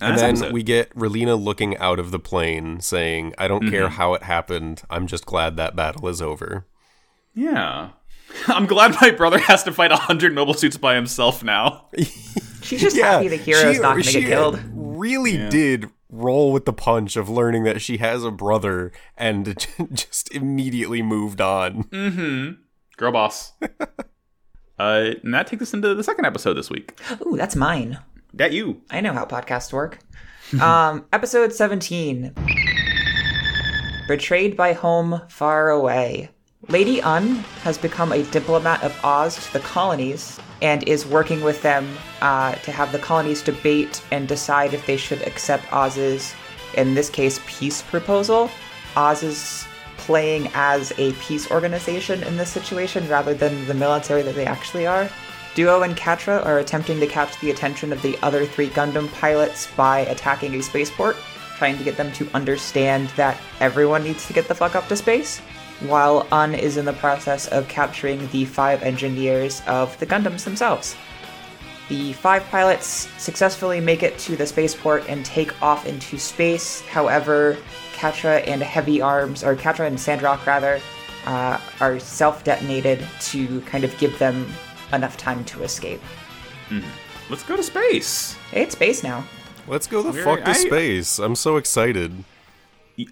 S2: And
S3: That's
S2: then
S3: episode.
S2: we get Relena looking out of the plane saying, I don't
S3: Mm-hmm.
S2: care how it happened. I'm just glad that battle is over.
S3: yeah. I'm glad my brother has to fight a hundred mobile suits by himself now.
S1: She's just happy the Heero's
S2: she-
S1: not going to
S2: she
S1: get killed.
S2: Really did roll with the punch of learning that she has a brother and just immediately moved on.
S3: Mm. Girl boss. uh, and that takes us into the second episode this week.
S1: Ooh, that's mine.
S3: That you.
S1: I know how podcasts work. um, episode 17 Betrayed by Home Far Away. Lady Une has become a diplomat of Oz to the colonies and is working with them uh, to have the colonies debate and decide if they should accept Oz's, in this case, peace proposal. Oz is playing as a peace organization in this situation rather than the military that they actually are. Duo and Quatre are attempting to catch the attention of the other three Gundam pilots by attacking a spaceport, trying to get them to understand that everyone needs to get the fuck up to space, while Une is in the process of capturing the five engineers of the Gundams themselves. The five pilots successfully make it to the spaceport and take off into space. However, Quatre and Heavy Arms, or Quatre and Sandrock rather, uh, are self detonated to kind of give them enough time to escape.
S3: hmm Let's go to space.
S1: Hey, it's space now.
S2: Let's go the
S3: We're-
S2: fuck to
S3: I-
S2: space. I'm so excited.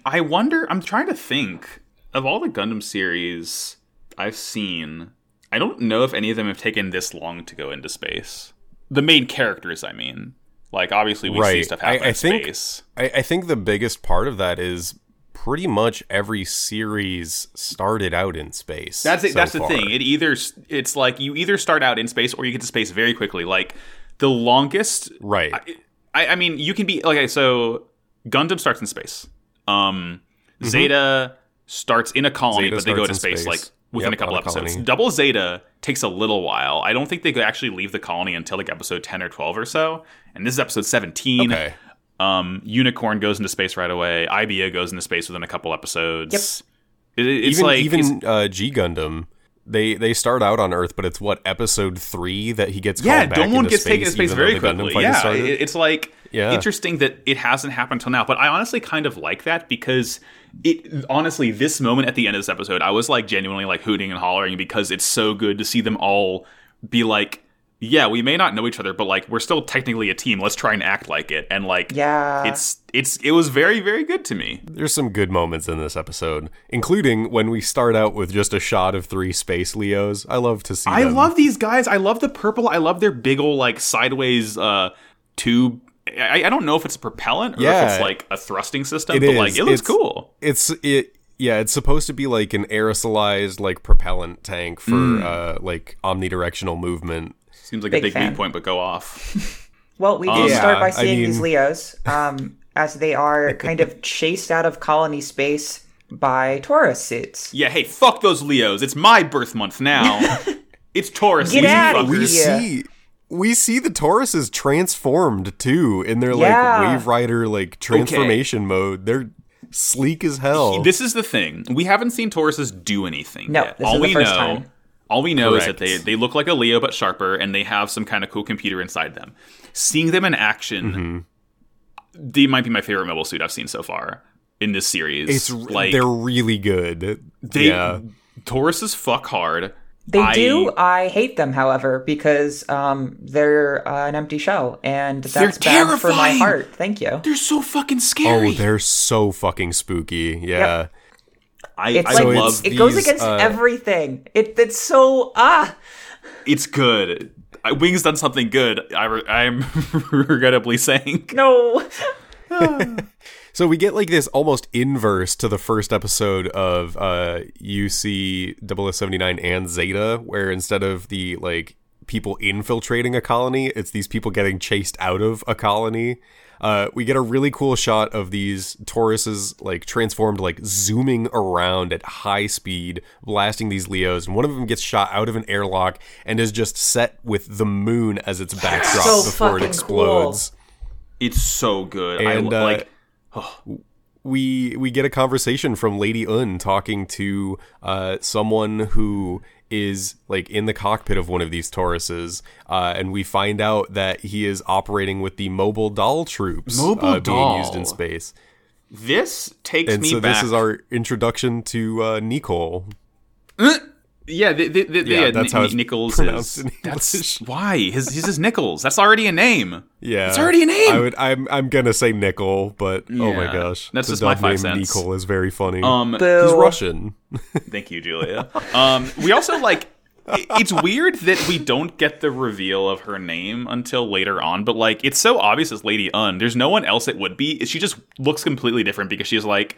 S3: I wonder. I'm trying to think of all the Gundam series I've seen. I don't know if any of them have taken this long to go into space. The main characters, I mean. Like obviously we see
S2: Right.
S3: stuff
S2: I-
S3: happen
S2: I
S3: in
S2: think-
S3: space.
S2: I, I think the biggest part of that is pretty much every series started out in space.
S3: That's it.
S2: so
S3: that's the thing. It either it's like you either start out in space or you get to space very quickly. Like the longest
S2: Right.
S3: I, I mean, you can be okay. So Gundam starts in space. Um, Zeta starts in a colony,
S2: Mm-hmm. Zeta
S3: but they go to space,
S2: space.
S3: like within
S2: Yep,
S3: a couple episodes.
S2: colony.
S3: Double Zeta takes a little while. I don't think they could actually leave the colony until like episode ten or twelve or so. And this is episode seventeen.
S2: Okay.
S3: Um, Unicorn goes into space right away. Ibia goes into space within a couple episodes. It, it's
S2: even
S3: like
S2: even uh, G Gundam, they they start out on Earth, but it's what episode three that he gets
S3: yeah,
S2: called back
S3: Domon gets
S2: space,
S3: taken to space very quickly. Yeah, it- it's like
S2: Yeah.
S3: interesting that it hasn't happened till now. But I honestly kind of like that because it honestly this moment at the end of this episode, I was like genuinely like hooting and hollering because it's so good to see them all be like. Yeah, we may not know each other, but like we're still technically a team. Let's try and act like it. And like,
S1: Yeah.
S3: it's it's it was very very good to me.
S2: There's some good moments in this episode, including when we start out with just a shot of three space Leos. I love to see.
S3: I
S2: them.
S3: love these guys. I love the purple. I love their big old like sideways uh tube. I, I don't know if it's a propellant or if
S2: Yeah.
S3: it's like a thrusting system,
S2: It
S3: but
S2: is.
S3: like it looks
S2: It's-
S3: cool.
S2: It's it. Yeah, it's supposed to be like an aerosolized like propellant tank for
S3: Mm.
S2: uh like omnidirectional movement.
S3: Seems like
S1: Big
S3: a big
S1: fan.
S3: weak point, but go off.
S1: Well, we do
S2: Um,
S1: start
S2: yeah,
S1: by
S2: I
S1: seeing these Leos um, as they are kind of chased out of colony space by Taurus suits.
S3: yeah, hey, fuck those Leos. It's my birth month now. it's Taurus.
S1: Get
S3: you
S1: outta
S3: fuckers.
S2: We see we see the Tauruses transformed too in their
S1: Yeah.
S2: like Wave Rider like transformation mode. They're sleek as hell.
S3: This is the thing. We haven't seen Tauruses do anything
S1: No,
S3: yet.
S1: this
S3: all
S1: is the
S3: we
S1: first
S3: know,
S1: time.
S3: All we know is that they they look like a Leo but sharper, and they have some kind of cool computer inside them. Seeing them in action,
S2: Mm-hmm.
S3: they might be my favorite mobile suit I've seen so far in this series.
S2: it's
S3: like
S2: they're really good.
S3: they
S2: yeah.
S3: Tauruses fuck hard.
S1: They
S3: I-
S1: do. I hate them, however, because um, they're uh, an empty shell, and
S3: They're
S1: that's bad for my heart. Thank you.
S3: They're so fucking scary.
S2: Oh, they're so fucking spooky. Yeah.
S3: I,
S1: It's
S3: I
S1: like
S2: it's-
S3: love.
S1: it goes against
S2: uh,
S1: everything. It it's so ah.
S3: It's good. Wings done something good. I re- I'm regrettably saying.
S1: No.
S2: So we get like this almost inverse to the first episode of uh, UC 0079 and Zeta, where instead of the like people infiltrating a colony, it's these people getting chased out of a colony. Uh, we get a really cool shot of these Tauruses like transformed, like zooming around at high speed, blasting these Leos, and one of them gets shot out of an airlock and is just set with the moon as its backdrop
S1: So
S2: before it
S1: fucking
S2: explodes.
S3: It's so good.
S2: And,
S3: I
S2: uh,
S3: like
S2: we we get a conversation from Lady Un talking to uh, someone who is like in the cockpit of one of these Tauruses, uh, and we find out that he is operating with the mobile doll troops
S3: Mobile
S2: uh, being used in space.
S3: this takes
S2: And
S3: me
S2: so
S3: back.
S2: this is our introduction to uh, Nicole.
S3: Yeah, the, the, the,
S2: Yeah,
S3: yeah,
S2: that's
S3: Ni-
S2: how it's
S3: Nichols
S2: pronounced
S3: is.
S2: in
S3: That's why his his is Nichols. That's already a name.
S2: Yeah,
S3: It's already a name.
S2: I would. I'm. I'm gonna say Nickel, but oh my gosh,
S3: that's
S2: the
S3: just my five
S2: name
S3: cents.
S2: Nicole is very funny.
S3: Um,
S1: Boo.
S2: He's Russian.
S3: Thank you, Julia. Um, we also like. It's weird that we don't get the reveal of her name until later on, but like it's so obvious as Lady Une. There's no one else it would be. She just looks completely different because she's like,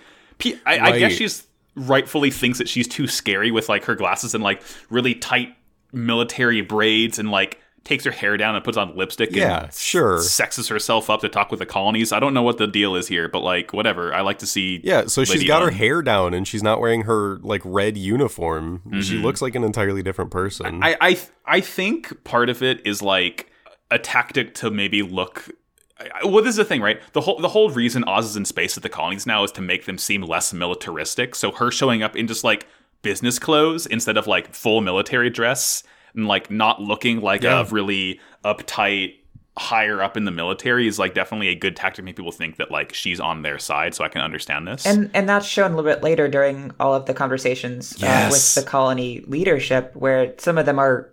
S3: I, guess
S2: Right.
S3: she's rightfully thinks that she's too scary with like her glasses and like really tight military braids and like takes her hair down and puts on lipstick.
S2: Yeah,
S3: and
S2: sure.
S3: Sexes herself up to talk with the colonies. I don't know what the deal is here, but like whatever. I like to see.
S2: Yeah, so she's got her hair down and she's not wearing her like red uniform. She looks like an entirely different person.
S3: Mm-hmm. I I I think part of it is like a tactic to maybe look. I- I- Well, this is the thing, right? The whole the whole reason Oz is in space at the colonies now is to make them seem less militaristic. So her showing up in just like business clothes instead of like full military dress and like not looking like
S2: Yeah.
S3: a really uptight higher up in the military is like definitely a good tactic to make people think that like she's on their side. So I can understand this.
S1: And and that's shown a little bit later during all of the conversations uh, with the colony leadership, where some of them are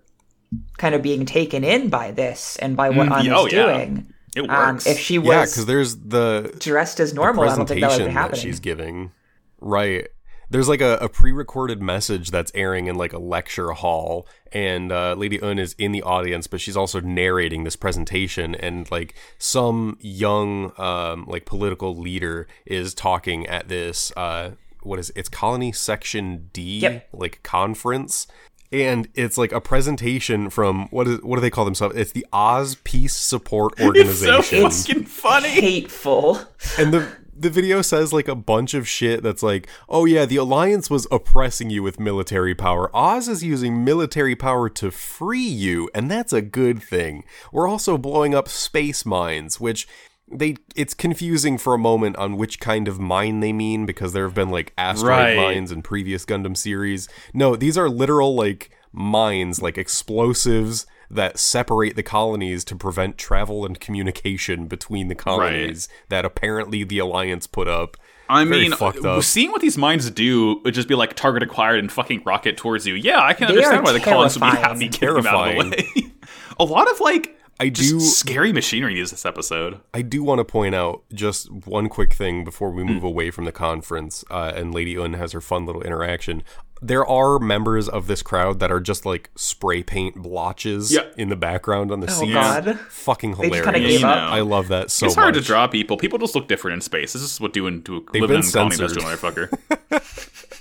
S1: kind of being taken in by this and by what
S3: Mm,
S1: Une
S3: yeah, oh,
S1: is
S3: yeah.
S1: doing.
S3: It
S1: Um,
S3: works.
S1: if she was yeah,
S2: because there's the
S1: dressed as normal, I don't think that would be
S2: presentation that
S1: happening.
S2: she's giving. Right. There's like a, a pre-recorded message that's airing in like a lecture hall, and uh, Lady Une is in the audience, but she's also narrating this presentation, and like some young um, like political leader is talking at this uh, what is it? it's Colony Section D
S1: Yep.
S2: like conference. And it's like a presentation from what is what do they call themselves? It's the Oz Peace Support Organization.
S3: it's so fucking funny.
S1: Hateful.
S2: and the the video says like a bunch of shit that's like, oh yeah, the alliance was oppressing you with military power. Oz is using military power to free you, and that's a good thing. We're also blowing up space mines, which they it's confusing for a moment on which kind of mine they mean because there have been like asteroid
S3: Right.
S2: mines in previous Gundam series. No, these are literal like mines, like explosives that separate the colonies to prevent travel and communication between the colonies that apparently the alliance put up.
S3: I
S2: Very
S3: mean,
S2: fucked up.
S3: seeing what these mines do would just be like target acquired and fucking rocket towards you. Yeah, I can
S1: They
S3: understand why the colonists would be
S1: terrifying.
S3: happy getting them out of the way. a lot of like
S2: I
S3: just
S2: do
S3: scary machinery is this episode.
S2: I do want to point out just one quick thing before we move away from the conference uh, and Lady Une has her fun little interaction. There are members of this crowd that are just like spray paint blotches
S3: Yeah.
S2: in the background on the scene.
S1: Oh,
S2: scenes.
S1: God.
S2: Fucking
S1: They just
S2: hilarious.
S1: kinda
S3: gave
S2: I
S3: up.
S2: I love that so
S3: it's hard
S2: much.
S3: to draw people. People just look different in space. This is what doing to
S2: They've
S3: living in a colony does to a motherfucker.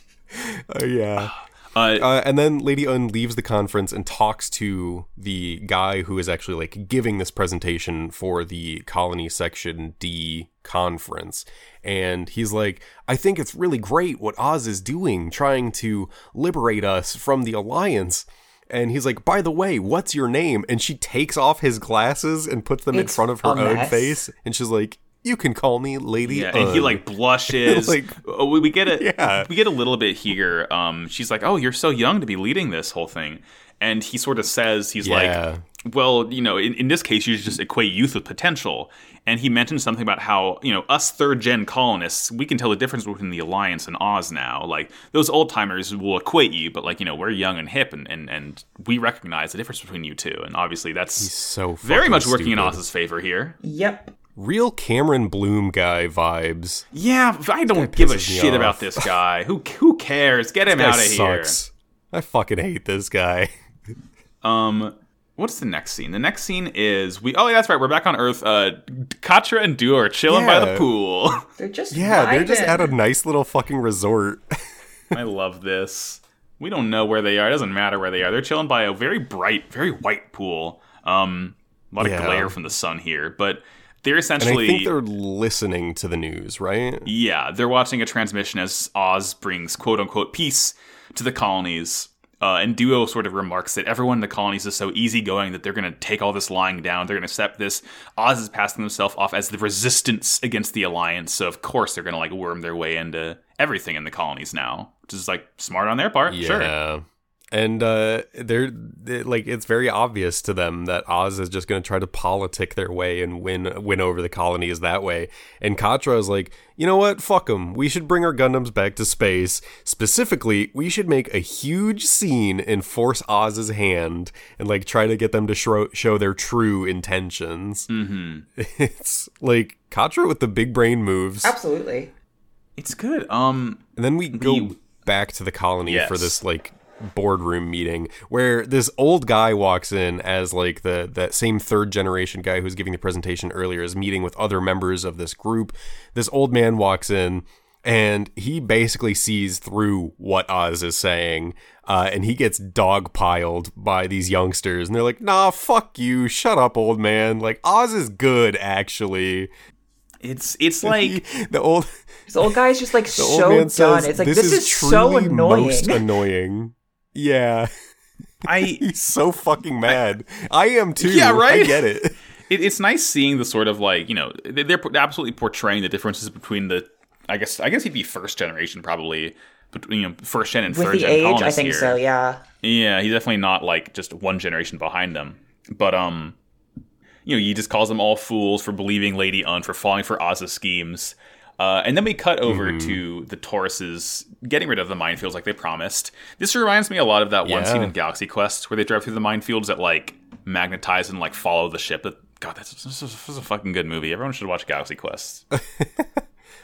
S2: Uh, yeah.
S3: Uh,
S2: Uh, and then Lady Une leaves the conference and talks to the guy who is actually like giving this presentation for the Colony Section D conference. And he's like, I think it's really great what Oz is doing, trying to liberate us from the Alliance. And he's like, by the way, what's your name? And she takes off his glasses and puts them in front of her own
S1: mess.
S2: face. And she's like, you can call me Lady
S3: yeah, and he like blushes.
S2: Like-
S3: Oh, we, we get it.
S2: Yeah.
S3: we get a little bit here. Um, she's like, "Oh, you're so young to be leading this whole thing," and he sort of says, "He's
S2: Yeah.
S3: like, well, you know, in, in this case, you should just equate youth with potential." And he mentioned something about how you know us third gen colonists, we can tell the difference between the Alliance and Oz now. Like those old timers will equate you, but like you know, we're young and hip, and and and we recognize the difference between you two. And obviously, that's
S2: so
S3: very
S2: fucking
S3: much working in. Oz's favor here.
S1: Yep.
S2: Real Cameron Bloom guy vibes.
S3: Yeah, I don't give a shit
S2: off.
S3: about this guy. Who who cares? Get him out of here.
S2: I fucking hate this guy.
S3: Um, what's the next scene? The next scene is we. Oh, yeah, that's right. We're back on Earth. Uh, Quatre and Duo are chilling by the pool.
S1: They're just
S2: Yeah, they're just at a nice little fucking resort.
S3: I love this. We don't know where they are. It doesn't matter where they are. They're chilling by a very bright, very white pool. Um, a lot of
S2: Yeah.
S3: glare from the sun here, but they're
S2: And I
S3: essentially.
S2: think they're listening to the news, right?
S3: Yeah, they're watching a transmission as Oz brings quote unquote peace to the colonies. Uh, and Duo sort of remarks that everyone in the colonies is so easygoing that they're going to take all this lying down. They're going to accept this. Oz is passing himself off as the resistance against the alliance. So, of course, they're going to like worm their way into everything in the colonies now, which is like smart on their part. Sure.
S2: Yeah. And uh, they're they- like it's very obvious to them that Oz is just going to try to politic their way and win win over the colonies that way. And Quatre is like, you know what? Fuck them. We should bring our Gundams back to space. Specifically, we should make a huge scene and force Oz's hand and like try to get them to show show their true intentions. Mm-hmm. It's like Quatre with the big brain moves.
S1: Absolutely.
S3: It's good. Um,
S2: And then we go
S3: The-
S2: back to the colony
S3: Yes.
S2: for this like boardroom meeting where this old guy walks in as like the that same third generation guy who's giving the presentation earlier is meeting with other members of this group. This old man walks in and he basically sees through what Oz is saying. Uh, and he gets dogpiled by these youngsters, and they're like, "Nah, fuck you, shut up, old man. Like Oz is good, actually."
S3: it's it's like
S2: He- the old
S1: This old guy's just like
S2: the old
S1: so done.
S2: says,
S1: It's like this, is, so
S2: truly
S1: annoying.
S2: Most annoying. Yeah,
S3: I
S2: he's so fucking mad. I am too.
S3: Yeah, right?
S2: I get it.
S3: it, it's nice seeing the sort of like you know they- they're absolutely portraying the differences between the I guess I guess he'd be first generation probably between you know first gen and
S1: With
S3: third gen
S1: age, I think
S3: here.
S1: so. Yeah.
S3: Yeah, he's definitely not like just one generation behind them. But um, you know, he just calls them all fools for believing Lady Une for falling for Oz's schemes. Uh, and then we cut over
S2: Mm-hmm.
S3: to the Tauruses getting rid of the minefields like they promised. This reminds me a lot of that one
S2: Yeah.
S3: scene in Galaxy Quest where they drive through the minefields that like magnetize and like follow the ship. But God, that's this is, a fucking good movie. Everyone should watch Galaxy Quest.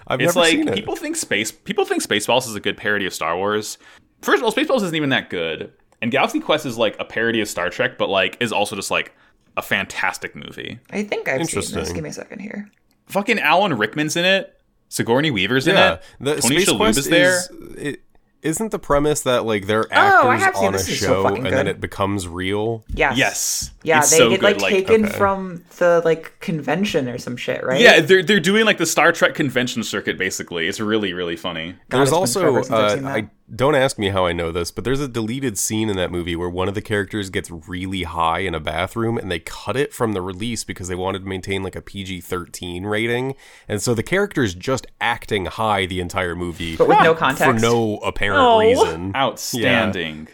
S2: I've
S3: It's
S2: never
S3: like
S2: seen it.
S3: people think space people think Spaceballs is a good parody of Star Wars. First of all, Spaceballs isn't even that good, and Galaxy Quest is like a parody of Star Trek, but like is also just like a fantastic movie.
S1: I think I've seen this.
S2: Interesting.
S1: Give me a second here.
S3: Fucking Alan Rickman's in it. Sigourney Weaver's in
S2: yeah,
S3: it.
S2: the
S3: Tony
S2: Space
S3: Shalhoub
S2: Quest
S3: is there.
S2: Is, it, isn't the premise that like they're
S1: Oh,
S2: actors
S1: have seen
S2: on a
S1: this. This so
S2: show
S1: fucking
S2: and then it becomes real?
S1: Yes.
S3: Yes.
S1: Yeah,
S3: It's
S1: they
S3: so
S1: get
S3: good,
S1: like taken
S2: okay.
S1: from the like convention or some shit, right?
S3: Yeah, they're they're doing like the Star Trek convention circuit basically. It's really really funny.
S1: God,
S2: There's also
S1: I've
S2: uh. I don't ask me how I know this, but there's a deleted scene in that movie where one of the characters gets really high in a bathroom and they cut it from the release because they wanted to maintain like a PG-13 rating. And so the character's just acting high the entire movie
S1: but with no context.
S2: for no apparent
S1: Oh.
S2: reason.
S3: Outstanding.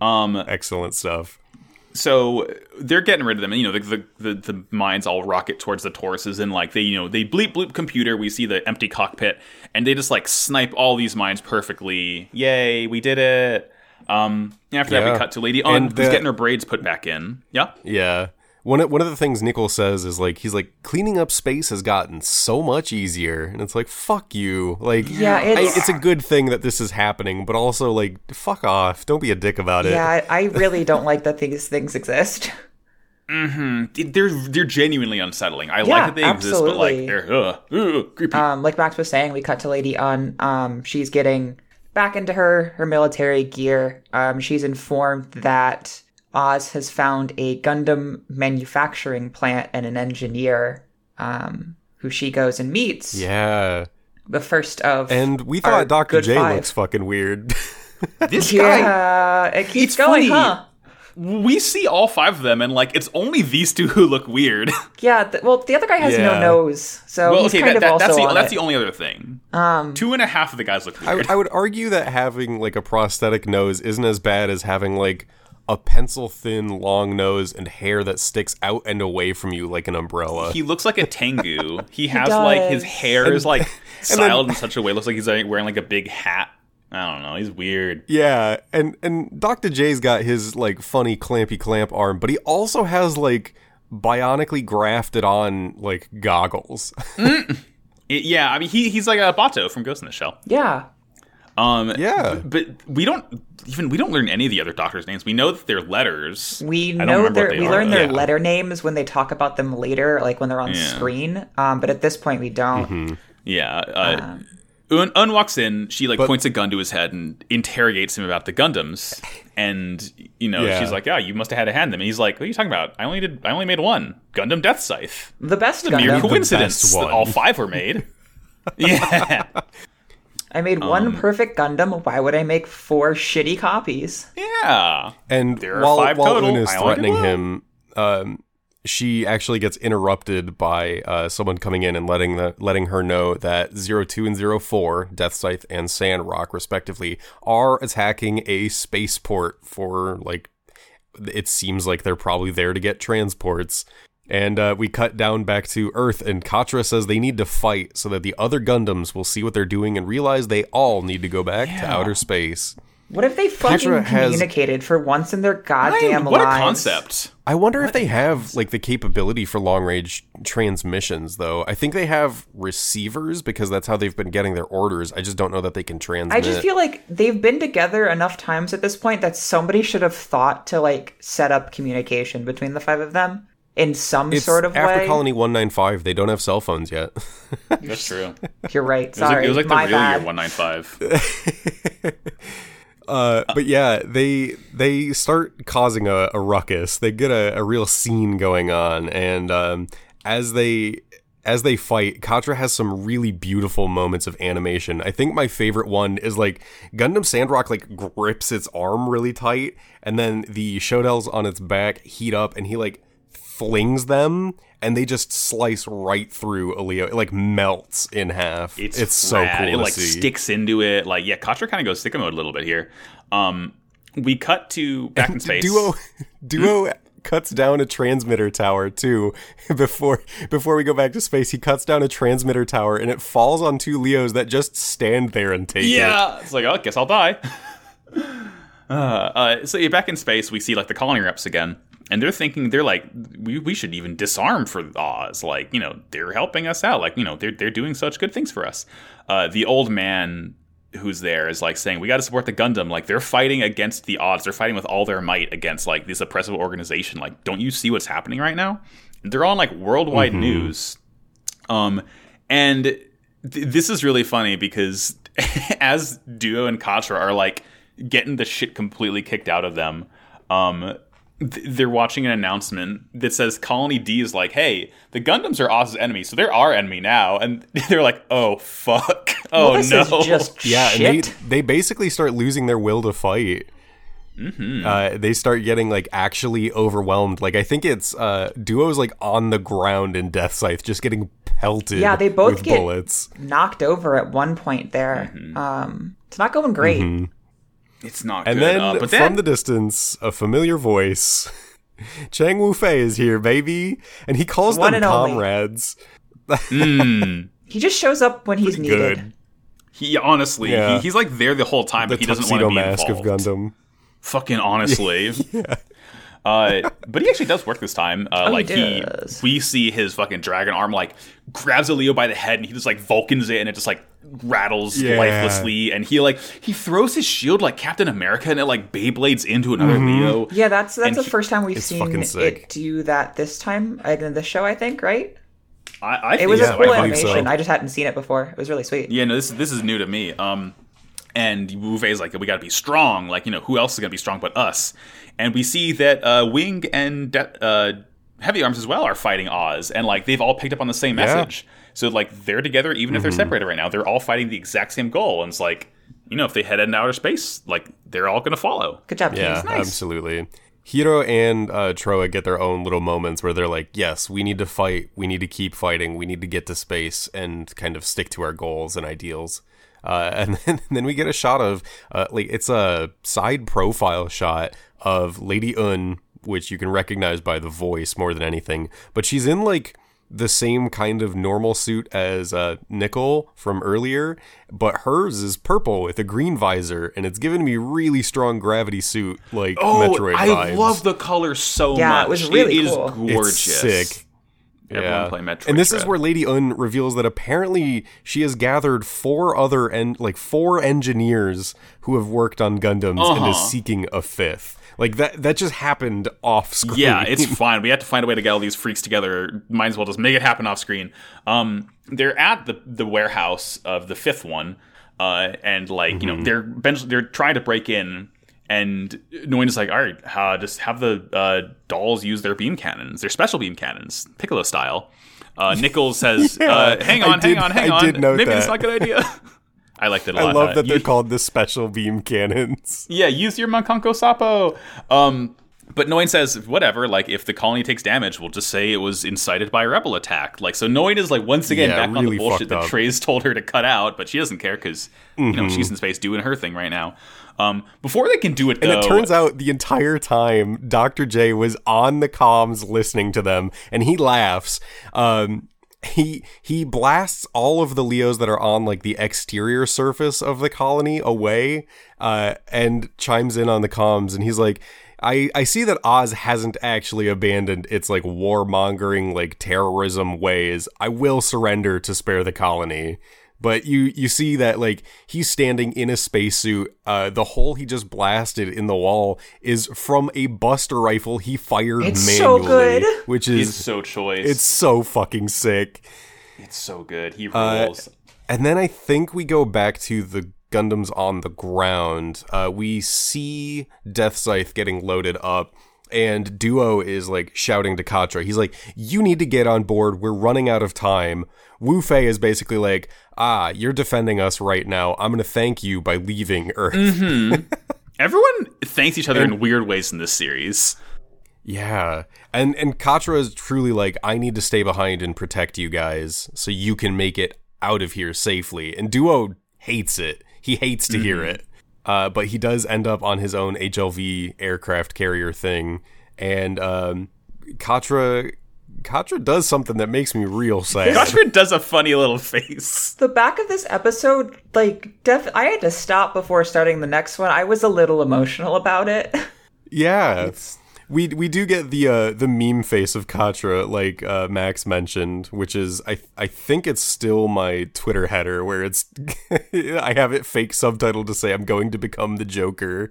S3: um
S2: Excellent stuff.
S3: So they're getting rid of them. And, you know, the, the the the mines all rocket towards the Tauruses, and like they, you know, they bleep bloop computer. We see the empty cockpit, and they just like snipe all these mines perfectly. Yay, we did it! Um, after that, we cut to Lady
S2: And
S3: who's
S2: the-
S3: getting her braids put back in. Yeah,
S2: Yeah. One of, one of the things Nickel says is like he's like cleaning up space has gotten so much easier and it's like fuck you like
S1: Yeah,
S2: I-
S1: it's-
S2: it's a good thing that this is happening but also like fuck off don't be a dick about it
S1: Yeah, I, I really don't like that these things exist. Mm-hmm.
S3: they're they're genuinely unsettling. I
S1: Yeah,
S3: like that they exist, but like they're uh, ugh, creepy.
S1: Um, like Max was saying, we cut to Lady Une. Um, she's getting back into her her military gear. Um, she's informed that Oz has found a Gundam manufacturing plant and an engineer. Um, who she goes and meets.
S2: yeah
S1: The first of
S2: and we thought Dr. J
S1: five.
S2: looks fucking weird
S3: this guy.
S1: Yeah, it keeps
S3: It's
S1: going,
S3: funny.
S1: huh?
S3: We see all five of them, and like it's only these two who look weird.
S1: Yeah. Th- well, the other guy has no nose, so
S3: well,
S1: he's
S3: okay,
S1: kind
S3: that,
S1: of
S3: that-
S1: also
S3: that's the
S1: on
S3: that's
S1: it.
S3: the only other thing.
S1: Um,
S3: Two and a half of the guys look
S2: I,
S3: weird.
S2: I would argue that having like a prosthetic nose isn't as bad as having like a pencil thin long nose and hair that sticks out and away from you like an umbrella
S3: he looks like a Tengu. He has like his
S1: does.
S3: hair is like
S2: then-
S3: styled in such a way. it Looks like he's like, wearing like a big hat. I don't know. He's weird.
S2: Yeah, and and Dr. J's got his like funny clampy clamp arm, but he also has like bionically grafted on like goggles.
S3: It- yeah, I mean he he's like a Batou from Ghost in the Shell.
S1: yeah.
S3: Um,
S2: Yeah.
S3: but we don't even we don't learn any of the other doctors' names. We know that they're letters.
S1: We know
S3: remember
S1: their
S3: they
S1: we
S3: are,
S1: learn their
S2: though.
S1: letter names when they talk about them later, like when they're on
S3: Yeah.
S1: screen. Um, but at this point, we don't.
S2: Mm-hmm.
S3: Yeah. Uh,
S1: Um,
S3: Une, Une walks in. She like
S2: But-
S3: points a gun to his head and interrogates him about the Gundams. And you know,
S2: Yeah.
S3: she's like, "Yeah, you must have had a hand them." And he's like, "What are you talking about? I only did. I only made one Gundam Death Scythe.
S1: The best
S3: It's a mere
S1: Gundam.
S2: co-
S3: coincidence
S2: best
S3: that all five were made." yeah,
S1: I made
S3: Um,
S1: one perfect Gundam. Why would I make four shitty copies?
S3: yeah.
S2: And
S3: There are
S2: while,
S3: five
S2: while
S3: total.
S2: Une is
S3: I only did
S2: threatening him, um, she actually gets interrupted by uh, someone coming in and letting the letting her know that zero two and zero four, Death Scythe and Sandrock, respectively, are attacking a spaceport for like. It seems like they're probably there to get transports. And uh, we cut down back to Earth, and Quatre says they need to fight so that the other Gundams will see what they're doing and realize they all need to go back to outer space.
S1: What if they fucking
S2: Petra has-
S1: communicated for once in their goddamn
S3: what
S1: lives?
S3: What a concept.
S2: I wonder if they have like the capability for long range transmissions though. I think they have receivers because that's how they've been getting their orders. I just don't know that they can transmit.
S1: I just feel like they've been together enough times at this point that somebody should have thought to like set up communication between the five of them in some
S2: it's
S1: sort of way.
S2: after
S1: way.
S2: Colony 195, they don't have cell phones yet.
S3: That's true.
S1: You're right.
S3: was like,
S1: Sorry,
S3: it was like the
S1: my
S3: real
S1: bad.
S3: year one nine five.
S2: Uh, but yeah, they they start causing a, a ruckus. They get a, a real scene going on, and um, as they as they fight, Quatre has some really beautiful moments of animation. I think my favorite one is like Gundam Sandrock like grips its arm really tight, and then the Shotels on its back heat up, and he like flings them, and they just slice right through Aleo. It like melts in half.
S3: It's,
S2: so cool.
S3: It like
S2: see.
S3: sticks into it. Like yeah, Quatre kind of goes sicko mode a little bit here. Um, we cut to back in space.
S2: Duo Duo cuts down a transmitter tower too. Before before we go back to space, he cuts down a transmitter tower and it falls on two Leos that just stand there and take it.
S3: Yeah, it's like, oh, I guess I'll die. uh, uh, so yeah, back in space, we see like the colony reps again, and they're thinking they're like, we, we should even disarm for the Oz. Like, you know, they're helping us out. Like, you know, they're they're doing such good things for us. Uh, the old man who's there is like saying we got to support the Gundam. Like they're fighting against the odds. They're fighting with all their might against like this oppressive organization. Like, don't you see what's happening right now? They're on like worldwide news. Um, and th- this is really funny because as Duo and Quatre are like getting the shit completely kicked out of them, um, th- they're watching an announcement that says Colony D is like, "Hey, the Gundams are Oz's enemy, so they're our enemy now," and they're like, "Oh fuck, oh
S1: Well,
S3: no."
S1: just
S2: Yeah,
S1: shit.
S2: and they they basically start losing their will to fight.
S3: Mm-hmm.
S2: Uh, they start getting like actually overwhelmed. Like I think it's uh, Duo's like on the ground in Death Scythe, just getting pelted.
S1: Yeah, they both
S2: with
S1: get-
S2: bullets.
S1: knocked over at one point there.
S3: Mm-hmm.
S1: Um, it's not going great.
S3: It's not
S2: And
S3: good.
S2: then,
S3: uh, but
S2: from the distance, a familiar voice. Chang Wu Fei is here, baby, and he calls
S1: One
S2: them
S1: and only.
S2: comrades.
S1: He just shows up when he's needed.
S2: Good.
S3: he honestly,
S2: Yeah.
S3: he, he's like there the whole time,
S2: The
S3: but he doesn't want to
S2: tuxedo
S3: be
S2: mask
S3: involved.
S2: of Gundam.
S3: Fucking honestly. yeah. Uh, but he actually does work this time. Uh,
S1: he
S3: like he,
S1: does.
S3: we see his fucking dragon arm like grabs a Leo by the head and he just like Vulcans it and it just like rattles
S2: Yeah.
S3: lifelessly and he like he throws his shield like Captain America and it like Beyblades into another
S2: Mm-hmm.
S3: Leo.
S1: Yeah, that's that's
S3: And
S1: the
S3: he-
S1: first time we've seen it do that this time uh, in the show. I think right.
S3: I, I
S1: It was
S3: so.
S1: a
S3: I
S1: cool
S3: think
S1: animation.
S2: so.
S1: I just hadn't seen it before. It was really sweet.
S3: Yeah, no, this this is new to me. Um, and Wu Fei's like, we got to be strong. Like, you know, who else is gonna be strong but us? And we see that uh, Wing and De- uh, Heavy Arms as well are fighting Oz, and like they've all picked up on the same
S2: Yeah.
S3: message. So like they're together, even if they're separated right now, they're all fighting the exact same goal. And it's like, you know, if they head into outer space, like they're all gonna follow.
S1: Good job,
S2: Yeah,
S3: nice.
S2: absolutely. Heero and uh, Trowa get their own little moments where they're like, "Yes, we need to fight. We need to keep fighting. We need to get to space and kind of stick to our goals and ideals." Uh, and then, then we get a shot of uh, like it's a side profile shot of Lady Une, which you can recognize by the voice more than anything. But she's in like the same kind of normal suit as uh, Nickel from earlier, but hers is purple with a green visor, and it's giving me really strong gravity suit like
S3: Oh,
S2: Metroid
S3: I
S2: vibes.
S3: love the color so
S1: Yeah,
S3: much.
S1: it was really
S3: it is
S1: cool.
S2: It's
S3: gorgeous.
S2: sick.
S3: Everyone play Metroid.
S2: And this is where Lady Une reveals that apparently she has gathered four other and like four engineers who have worked on Gundams and is
S3: Uh-huh.
S2: seeking a fifth. Like that that just happened off screen.
S3: Yeah, it's fine. We have to find a way to get all these freaks together. Might as well just make it happen off screen. Um, they're at the the warehouse of the fifth one, uh, and like you
S2: Mm-hmm.
S3: know they're eventually they're trying to break in, and Noin is like, all right, uh, just have the uh, dolls use their beam cannons, their special beam cannons, Piccolo style. Uh, Nichols says, uh, "Hang
S2: I
S3: on,
S2: did-
S3: hang on, hang
S2: I
S3: on.
S2: did
S3: Maybe it's not a good idea." I liked it a lot.
S2: I love
S3: Uh,
S2: that they're called the special beam cannons.
S3: yeah, use your Makankosappo. Um, but Noin says, whatever, like, if the colony takes damage, we'll just say it was incited by a rebel attack. Like, so Noin is, like, once again
S2: Yeah,
S3: back on the bullshit that. Treize told her to cut out, but she doesn't care because, you know,
S2: Mm-hmm.
S3: she's in space doing her thing right now. Um, before they can do it,
S2: And it turns out the entire time Dr. J was on the comms listening to them and he laughs. Um he he blasts all of the Leos that are on like the exterior surface of the colony away uh and chimes in on the comms and he's like I, I see that Oz hasn't actually abandoned its like warmongering like terrorism ways. I will surrender to spare the colony. But you you see that like he's standing in a spacesuit. Uh, the hole he just blasted in the wall is from a Buster rifle he fired
S1: It's so
S2: manually,
S1: good.
S2: which
S3: it's
S2: is
S3: so choice.
S2: it's so fucking sick.
S3: it's so good. He
S2: Uh. And then I think we go back to the Gundams on the ground. Uh, we see Death Scythe getting loaded up, and Duo is like shouting to Quatre. He's like, "You need to get on board. We're running out of time." Wu Fei is basically like, "Ah, you're defending us right now. I'm gonna thank you by leaving Earth."
S3: Mm-hmm. Everyone thanks each other in weird ways in this series.
S2: Yeah. And and Quatre is truly like, I need to stay behind and protect you guys so you can make it out of here safely. And Duo hates it. He hates to hear it. Uh, but he does end up on his own HLV aircraft carrier thing. And um Quatre Quatre does something that makes me real sad.
S3: Quatre does a funny little face.
S1: The back of this episode, like, def- I had to stop before starting the next one. I was a little emotional about it.
S2: Yeah. We we do get the uh, the meme face of Quatre, like uh, Max mentioned, which is I I think it's still my Twitter header where it's I have it fake subtitled to say I'm going to become the Joker,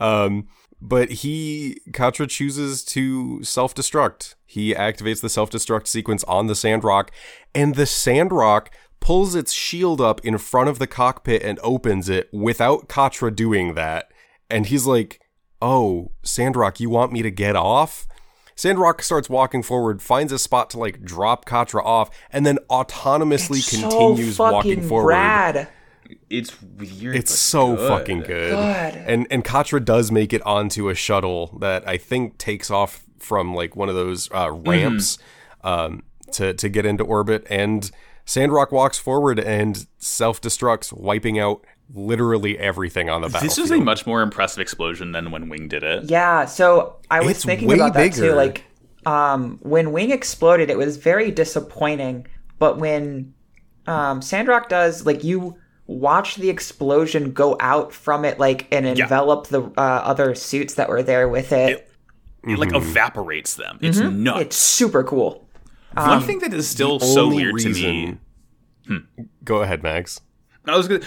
S2: um, but he Quatre chooses to self destruct. He activates the self destruct sequence on the Sandrock, and the Sandrock pulls its shield up in front of the cockpit and opens it without Quatre doing that, and he's like oh, Sandrock, you want me to get off? Sandrock starts walking forward, finds a spot to like drop Quatre off, and then autonomously continues
S1: so
S2: walking
S1: fucking
S2: forward.
S1: rad.
S3: It's weird.
S2: It's
S3: but
S2: so
S3: good.
S2: fucking good.
S1: Good.
S2: And and Quatre does make it onto a shuttle that I think takes off from like one of those uh, ramps um, to to get into orbit. And Sandrock walks forward and self destructs, wiping out literally everything on the battlefield.
S3: This is a much more impressive explosion than when Wing did it.
S1: Yeah, so I was
S2: It's
S1: thinking
S2: way
S1: about that
S2: bigger.
S1: too. Like, um, when Wing exploded, it was very disappointing. But when um, Sandrock does, like, you watch the explosion go out from it, like, and envelop the uh, other suits that were there with it.
S3: It like evaporates them. It's nuts.
S1: It's super cool.
S3: One thing that is still so
S2: Only
S3: weird to me.
S2: reason- Go ahead, Max.
S3: I was gonna,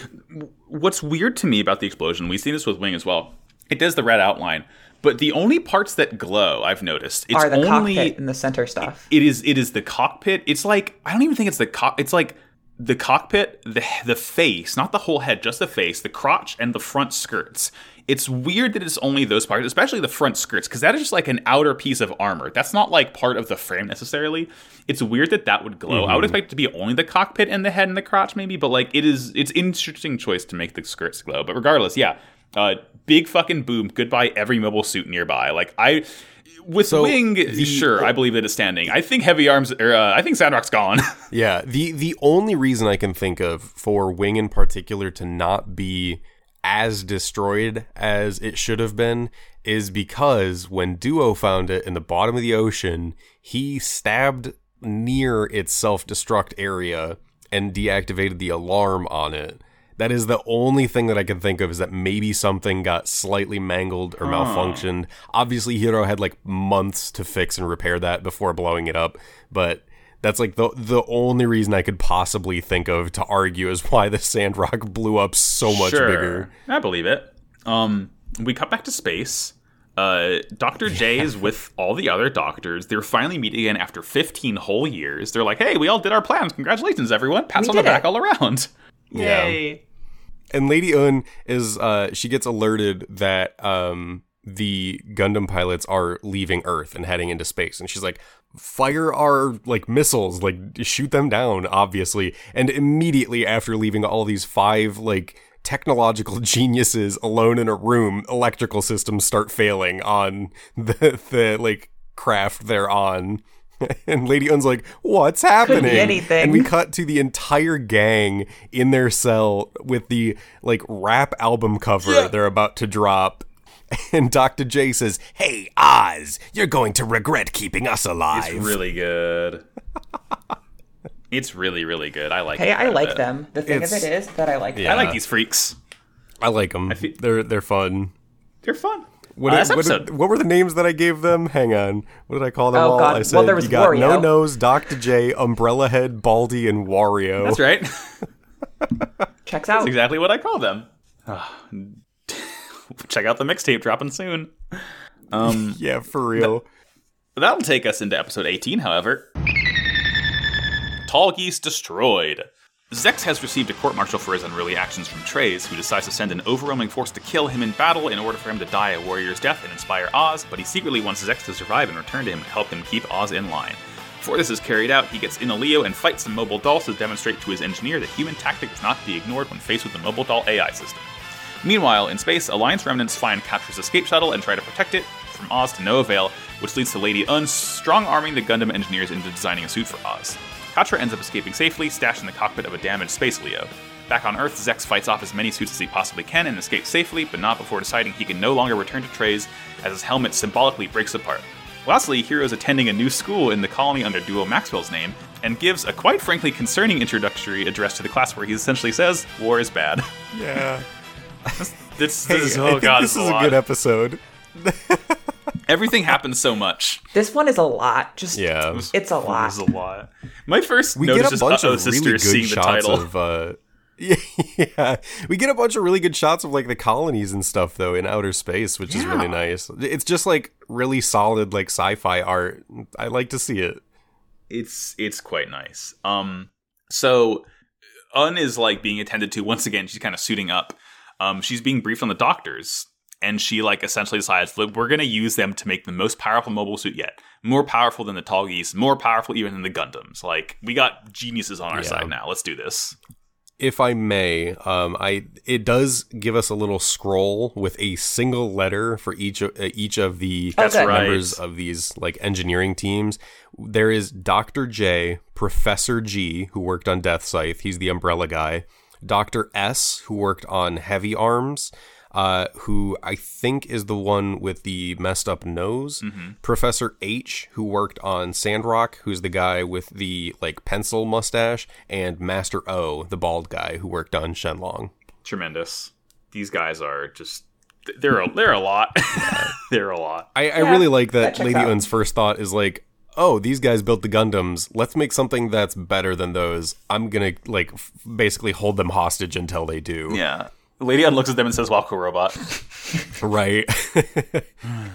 S3: what's weird to me about the explosion, we've seen this with Wing as well. It does the red outline, but the only parts that glow, I've noticed, it's
S1: Are the
S3: only
S1: cockpit and the center stuff.
S3: it is it is the cockpit. It's like I don't even think it's the cock. It's like the cockpit, the the face, not the whole head, just the face, the crotch, and the front skirts. It's weird that it's only those parts, especially the front skirts, because that is just like an outer piece of armor. That's not like part of the frame necessarily. It's weird that that would glow. I would expect it to be only the cockpit and the head and the crotch, maybe, but like it is. It's interesting choice to make the skirts glow. But regardless, yeah, uh, big fucking boom. Goodbye, every mobile suit nearby. Like I. With
S2: So,
S3: Wing,
S2: the-
S3: sure, I believe it's standing. I think Heavy Arms, or uh, I think Sandrock's gone.
S2: Yeah, the the only reason I can think of for Wing in particular to not be as destroyed as it should have been is because when Duo found it in the bottom of the ocean, he stabbed near its self-destruct area and deactivated the alarm on it. That is the only thing that I can think of is that maybe something got slightly mangled or malfunctioned. Obviously, Heero had like months to fix and repair that before blowing it up, but That's like the the only reason I could possibly think of to argue is why the Sandrock blew up so much
S3: sure.
S2: bigger.
S3: I believe it. Um, we cut back to space. Uh, Dr. J is with all the other doctors. They're finally meeting again after 15 whole years. They're like, hey, we all did our plans. Congratulations, everyone. Pats
S1: We
S3: on the back
S1: it.
S3: all around.
S2: Yeah.
S3: Yay.
S2: And Lady Une is uh she gets alerted that um the Gundam pilots are leaving Earth and heading into space and she's like fire our like missiles like shoot them down obviously and immediately after leaving all these five like technological geniuses alone in a room electrical systems start failing on the the like craft they're on and Lady Une's like, "What's happening?"
S1: anything.
S2: And we cut to the entire gang in their cell with the like rap album cover
S3: Yeah.
S2: they're about to drop. And Dr. J says, "Hey Oz, you're going to regret keeping us alive."
S3: It's really good. it's really, really good. I like
S1: Hey. I like
S3: bit.
S1: them. The thing
S2: It's-
S1: of it is that I like
S2: Yeah.
S3: I like these freaks.
S2: I like them.
S3: feel-
S2: they're they're fun.
S3: They're fun.
S2: What,
S3: Uh, this
S2: what,
S3: episode.
S2: what were the names that I gave them? Hang on. What did I call them
S1: Oh,
S2: all?
S1: God.
S2: I
S1: Well,
S2: said
S1: there was
S2: you got No Nose, Dr. J, Umbrella Head, Baldy, and Wario.
S3: That's right.
S1: Checks out.
S3: That's exactly what I call them. Ah, Check out the mixtape dropping soon. Um,
S2: Yeah, for real.
S3: that'll take us into episode 18, however. Tallgeese destroyed. Zechs has received a court martial for his unruly actions from Treize, who decides to send an overwhelming force to kill him in battle in order for him to die a warrior's death and inspire Oz, but he secretly wants Zechs to survive and return to him to help him keep Oz in line. Before this is carried out, he gets in a Leo and fights some mobile dolls to demonstrate to his engineer that human tactic is not to be ignored when faced with the mobile doll AI system. Meanwhile, in space, Alliance remnants find Quatre's escape shuttle and try to protect it from Oz to no avail, which leads to Lady Une strong arming the Gundam engineers into designing a suit for Oz. Quatre ends up escaping safely, stashed in the cockpit of a damaged Space Leo. Back on Earth, Zechs fights off as many suits as he possibly can and escapes safely, but not before deciding he can no longer return to Treize as his helmet symbolically breaks apart. Lastly, Heero is attending a new school in the colony under Duo Maxwell's name, and gives a quite frankly concerning introductory address to the class where he essentially says, War is bad.
S2: Yeah.
S3: This,
S2: Hey,
S3: this, oh god,
S2: this
S3: this
S2: is a
S3: lot.
S2: good episode.
S3: Everything happens so much.
S1: This one is a lot. Just
S2: Yeah.
S1: it's a lot.
S3: It's a lot. My first
S2: We
S3: notice
S2: get a
S3: is
S2: bunch
S3: uh-oh
S2: of
S3: sister
S2: really good
S3: seeing the
S2: shots
S3: title.
S2: of uh yeah, yeah, we get a bunch of really good shots of like the colonies and stuff though in outer space, which is really nice. It's just like really solid like sci-fi art. I like to see it.
S3: it's it's quite nice. Um, so Une is like being attended to once again. She's kind of suiting up. Um, she's being briefed on the doctors, and she like essentially decides, look, we're gonna use them to make the most powerful mobile suit yet, more powerful than the Tallgeese, more powerful even than the Gundams. Like we got geniuses on our
S2: Yeah.
S3: side now. Let's do this.
S2: If I may, um, I it does give us a little scroll with a single letter for each of uh, each of the
S1: That's Okay.
S3: right.
S2: members of these like engineering teams. There is Doctor J, Professor G, who worked on Death Scythe. He's the umbrella guy. Doctor S, who worked on Heavy Arms. Uh, who I think is the one with the messed up nose. Professor H, who worked on Sandrock, who's the guy with the like pencil mustache, and Master O, the bald guy who worked on Shenlong.
S3: Tremendous. These guys are just they're a, they're a lot. they're a lot.
S2: I, I
S1: Yeah,
S2: really like that,
S1: that
S2: Lady
S1: out.
S2: Une's first thought is like, oh, these guys built the Gundams. Let's make something that's better than those. I'm gonna like f- basically hold them hostage until they do.
S3: Yeah. Lady Une looks at them and says, "Walko robot."
S2: Right. Hmm.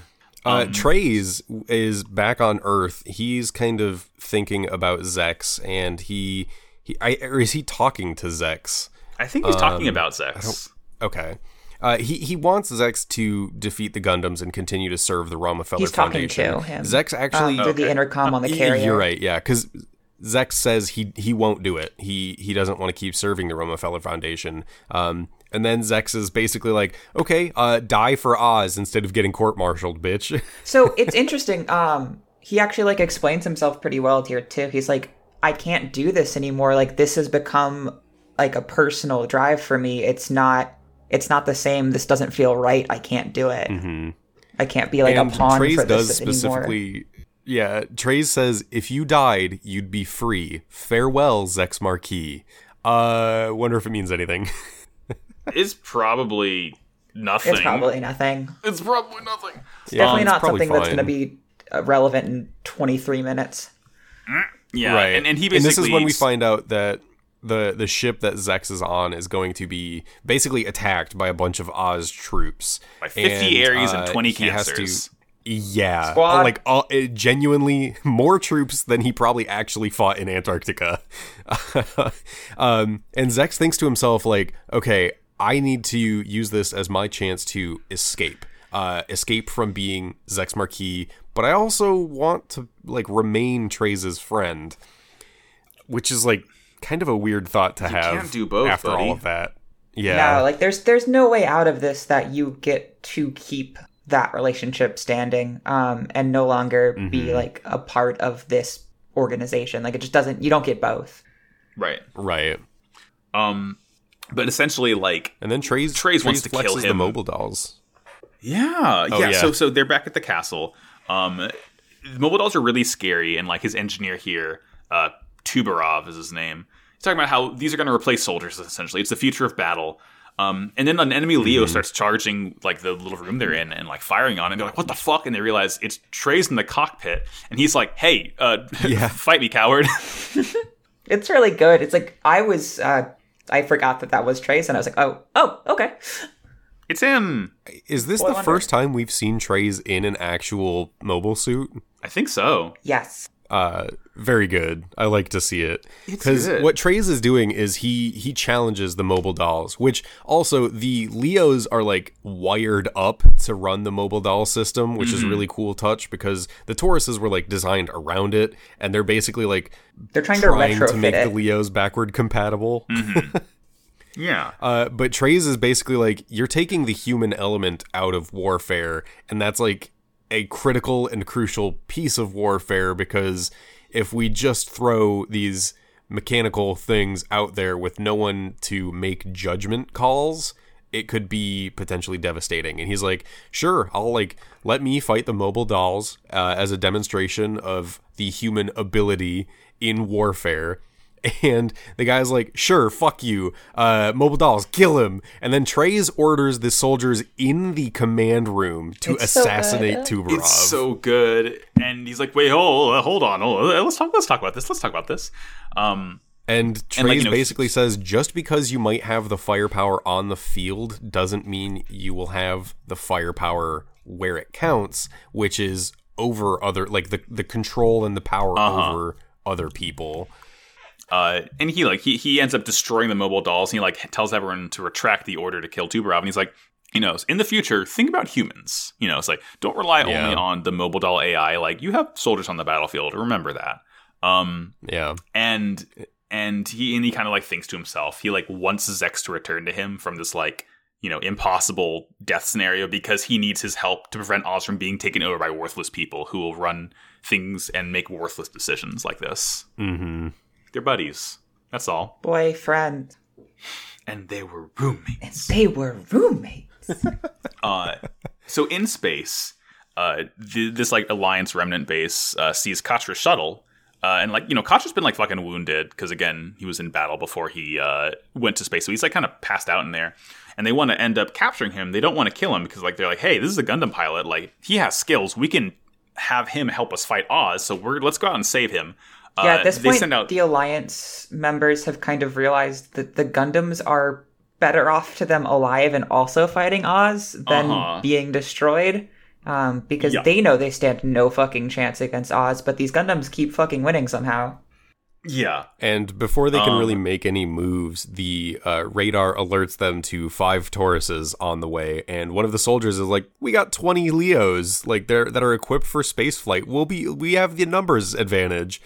S2: uh, um, Treize is back on Earth. He's kind of thinking about Zechs, and he he I, or is he talking to Zechs?
S3: I think he's talking um, about Zechs.
S2: Okay. Uh, he he wants Zechs to defeat the Gundams and continue to serve the Romefeller
S1: He's talking
S2: Foundation.
S1: to him.
S2: Zechs actually
S1: um, through the intercom on the carrier.
S2: You're right, yeah, because Zechs says he he won't do it. He he doesn't want to keep serving the Romefeller Foundation. Um, and then Zechs is basically like, okay, uh, die for Oz instead of getting court-martialed, bitch.
S1: So it's interesting. Um, he actually like explains himself pretty well here too. He's like, I can't do this anymore. Like this has become like a personal drive for me. It's not. It's not the same. This doesn't feel right. I can't do it. I can't be like
S2: and
S1: a pawn
S2: Treize
S1: for
S2: does
S1: this anymore.
S2: specifically. Yeah, Treize says if you died, you'd be free. Farewell, Zechs Merquise. Uh, wonder if it means anything.
S3: It's probably nothing.
S1: It's probably nothing.
S3: It's probably nothing.
S2: Yeah,
S1: Definitely
S2: it's
S1: not
S2: probably
S1: something that's going to be uh, relevant in 23 minutes.
S3: Yeah,
S2: right.
S3: and, and he
S2: and this is when we find out that the the ship that Zechs is on is going to be basically attacked by a bunch of Oz troops
S3: By 50
S2: And,
S3: Aries and
S2: uh,
S3: 20
S2: he has to-
S3: cancers.
S2: Yeah,
S1: Squad.
S2: like uh, genuinely more troops than he probably actually fought in Antarctica. um, and Zechs thinks to himself, like, okay, I need to use this as my chance to escape, uh, escape from being Zechs Merquise, but I also want to like remain Trey's friend, which is like kind of a weird thought to have.
S3: can't do both,
S2: after
S3: buddy.
S2: all of that. Yeah,
S1: No, like there's there's no way out of this that you get to keep that relationship standing um and no longer be
S2: Mm-hmm.
S1: like a part of this organization. Like it just doesn't you don't get both.
S3: Right.
S2: right.
S3: Um, but essentially, like,
S2: And then Treize
S3: Treize wants to
S2: flexes
S3: kill
S2: the
S3: him.
S2: mobile dolls.
S3: Yeah,
S2: Oh,
S3: yeah.
S2: yeah.
S3: So so they're back at the castle. Um, the mobile dolls are really scary, and like his engineer here, uh, Tubarov is his name. He's talking about how these are going to replace soldiers. Essentially, it's the future of battle. Um, and then an enemy Leo
S2: Mm-hmm.
S3: starts charging like the little room they're in and like firing on it. And they're like, "What the fuck?" And they realize it's Treize in the cockpit, and he's like, "Hey, uh,
S2: Yeah.
S3: fight me, coward!"
S1: It's really good. It's like I was uh I forgot that that was Treize and I was like, "Oh, oh, okay."
S3: it's him.
S2: Is this
S1: Well,
S2: the
S1: wonder-
S2: first time we've seen Treize in an actual mobile suit?
S3: I think so.
S1: Yes.
S2: Uh, very good. I like to see it because what Treize is doing is he he challenges the mobile dolls, which also the Leos are like wired up to run the mobile doll system, which is a really cool touch because the Tauruses were like designed around it, and they're basically like
S1: They're trying to
S2: trying
S1: retrofit
S2: to make
S1: it.
S2: the Leos backward compatible.
S3: Yeah.
S2: Uh, but Treize is basically like you're taking the human element out of warfare, and that's like a critical and crucial piece of warfare because if we just throw these mechanical things out there with no one to make judgment calls, it could be potentially devastating. And he's like, sure, I'll like let me fight the mobile dolls uh, as a demonstration of the human ability in warfare. And the guy's like, sure, fuck you. Uh, mobile dolls, kill him. And then Treize orders the soldiers in the command room to
S1: It's
S2: assassinate
S1: good.
S2: Tubarov.
S3: It's so good, and he's like, "Wait, hold, uh, hold on, hold on. let's talk, let's talk about this. Let's talk about this." Um,
S2: and Treize
S3: and, like, you know,
S2: basically says just because you might have the firepower on the field doesn't mean you will have the firepower where it counts, which is over other, like the, the control and the power
S3: Uh-huh.
S2: over other people.
S3: Uh, and he like he he ends up destroying the mobile dolls. And he like tells everyone to retract the order to kill Tubarov, and he's like, you know, in the future, think about humans. You know, it's like don't rely
S2: Yeah.
S3: only on the mobile doll AI. Like you have soldiers on the battlefield. Remember that. Um,
S2: Yeah.
S3: and and he and he kind of like thinks to himself he like wants Zechs to return to him from this like you know impossible death scenario because he needs his help to prevent Oz from being taken over by worthless people who will run things and make worthless decisions like this.
S2: Mm-hmm.
S3: They're buddies. That's all.
S1: Boyfriend.
S3: And they were roommates.
S1: They were roommates.
S3: Uh, so in space, uh, th- this like Alliance remnant base uh, sees Quatre's shuttle. Uh, and like you know, Quatre's been like fucking wounded because again he was in battle before he uh, went to space, so he's like kind of passed out in there. And they want to end up capturing him. They don't want to kill him because like they're like, hey, this is a Gundam pilot. Like he has skills. We can have him help us fight Oz. So we're let's go out and save him.
S1: Yeah,
S3: Uh,
S1: at this
S3: they
S1: point,
S3: out
S1: the Alliance members have kind of realized that the Gundams are better off to them alive and also fighting Oz than
S3: Uh-huh.
S1: being destroyed. Um, because
S3: Yeah.
S1: they know they stand no fucking chance against Oz, but these Gundams keep fucking winning somehow.
S3: yeah.
S2: And before they can
S3: Um,
S2: really make any moves, the uh, radar alerts them to five Tauruses on the way, and one of the soldiers is like, "We got twenty Leos, like they're that are equipped for space flight. We'll be, we have the numbers advantage."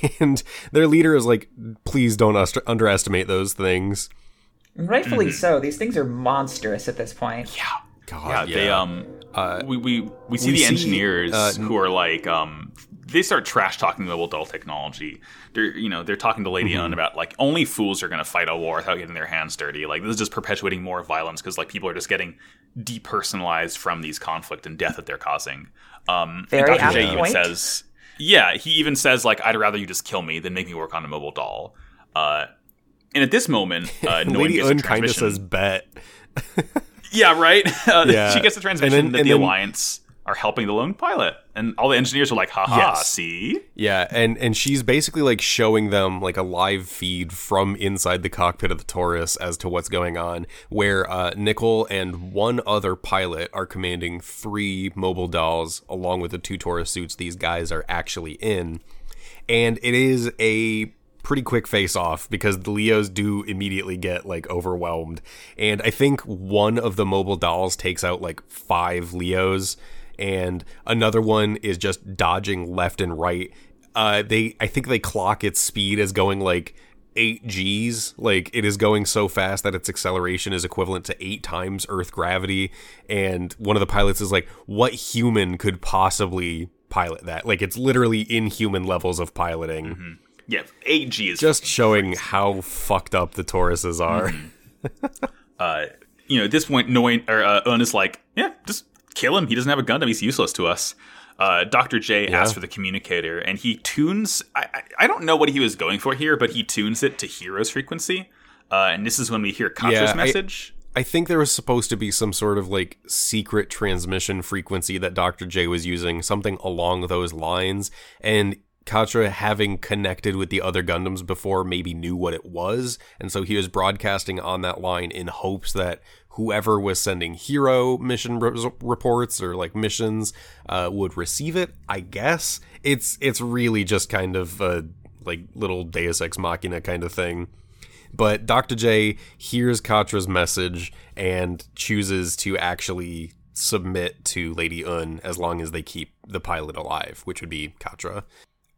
S2: And their leader is like, "Please don't ust- underestimate those things."
S1: And rightfully so. These things are monstrous at this point.
S3: Yeah.
S2: God,
S3: yeah, they um
S2: Uh,
S3: we we we see
S2: we
S3: the
S2: see,
S3: engineers
S2: uh,
S3: who are like um they start trash talking mobile doll technology. They're you know they're talking to Lady
S2: Mm-hmm.
S3: Une about like only fools are gonna fight a war without getting their hands dirty. Like this is just perpetuating more violence because like people are just getting depersonalized from these conflict and death that they're causing. Um,
S1: Very
S3: and Dr. J
S1: apt
S3: even
S1: point.
S3: says, yeah, he even says like I'd rather you just kill me than make me work on a mobile doll. Uh, and at this moment, uh,
S2: Lady Une kind of says, "Bet."
S3: Yeah, right. Uh,
S2: Yeah.
S3: she gets the transmission
S2: then-
S3: that the
S2: then-
S3: alliance are helping the lone pilot, and all the engineers are like, "Haha,
S2: Yes.
S3: see."
S2: Yeah, and and she's basically like showing them like a live feed from inside the cockpit of the Taurus as to what's going on, where uh, Nichol and one other pilot are commanding three mobile dolls along with the two Taurus suits these guys are actually in, and it is a pretty quick face off because the Leos do immediately get like overwhelmed, and I think one of the mobile dolls takes out like five Leos and another one is just dodging left and right. Uh, they, I think they clock its speed as going like eight G's. Like it is going so fast that its acceleration is equivalent to eight times Earth gravity. And one of the pilots is like, "What human could possibly pilot that?" Like it's literally inhuman levels of piloting.
S3: Yeah, eight G is
S2: Just showing how fucked up the Tauruses are.
S3: uh, you know, at this point, knowing or uh, Une is like, yeah, just kill him. He doesn't have a Gundam. He's useless to us. Uh, Dr. J
S2: Yeah.
S3: asks for the communicator, and he tunes. I, I, I don't know what he was going for here, but he tunes it to Heero's frequency. Uh, and this is when we hear Quatre's
S2: Yeah, I-
S3: message.
S2: I think there was supposed to be some sort of like secret transmission frequency that Dr. J was using, something along those lines. And Quatre, having connected with the other Gundams before, maybe knew what it was. And so he was broadcasting on that line in hopes that whoever was sending Heero mission re- reports or like missions uh, would receive it. I guess it's it's really just kind of a like little Deus Ex Machina kind of thing. But Dr. J hears Quatre's message and chooses to actually submit to Lady Une as long as they keep the pilot alive, which would be Quatre.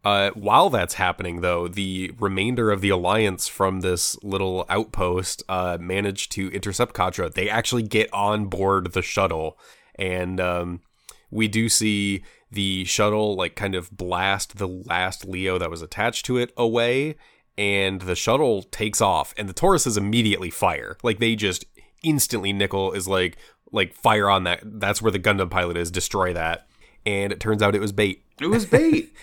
S2: Uh, while that's happening, though, the remainder of the alliance from this little outpost uh, managed to intercept Quatre. They actually get on board the shuttle, and um, we do see the shuttle like kind of blast the last Leo that was attached to it away, and the shuttle takes off, and the Tauruses immediately fire. Like they just instantly. Nichol is like like fire on that. That's where the Gundam pilot is. Destroy that. And it turns out it was bait.
S3: It was bait.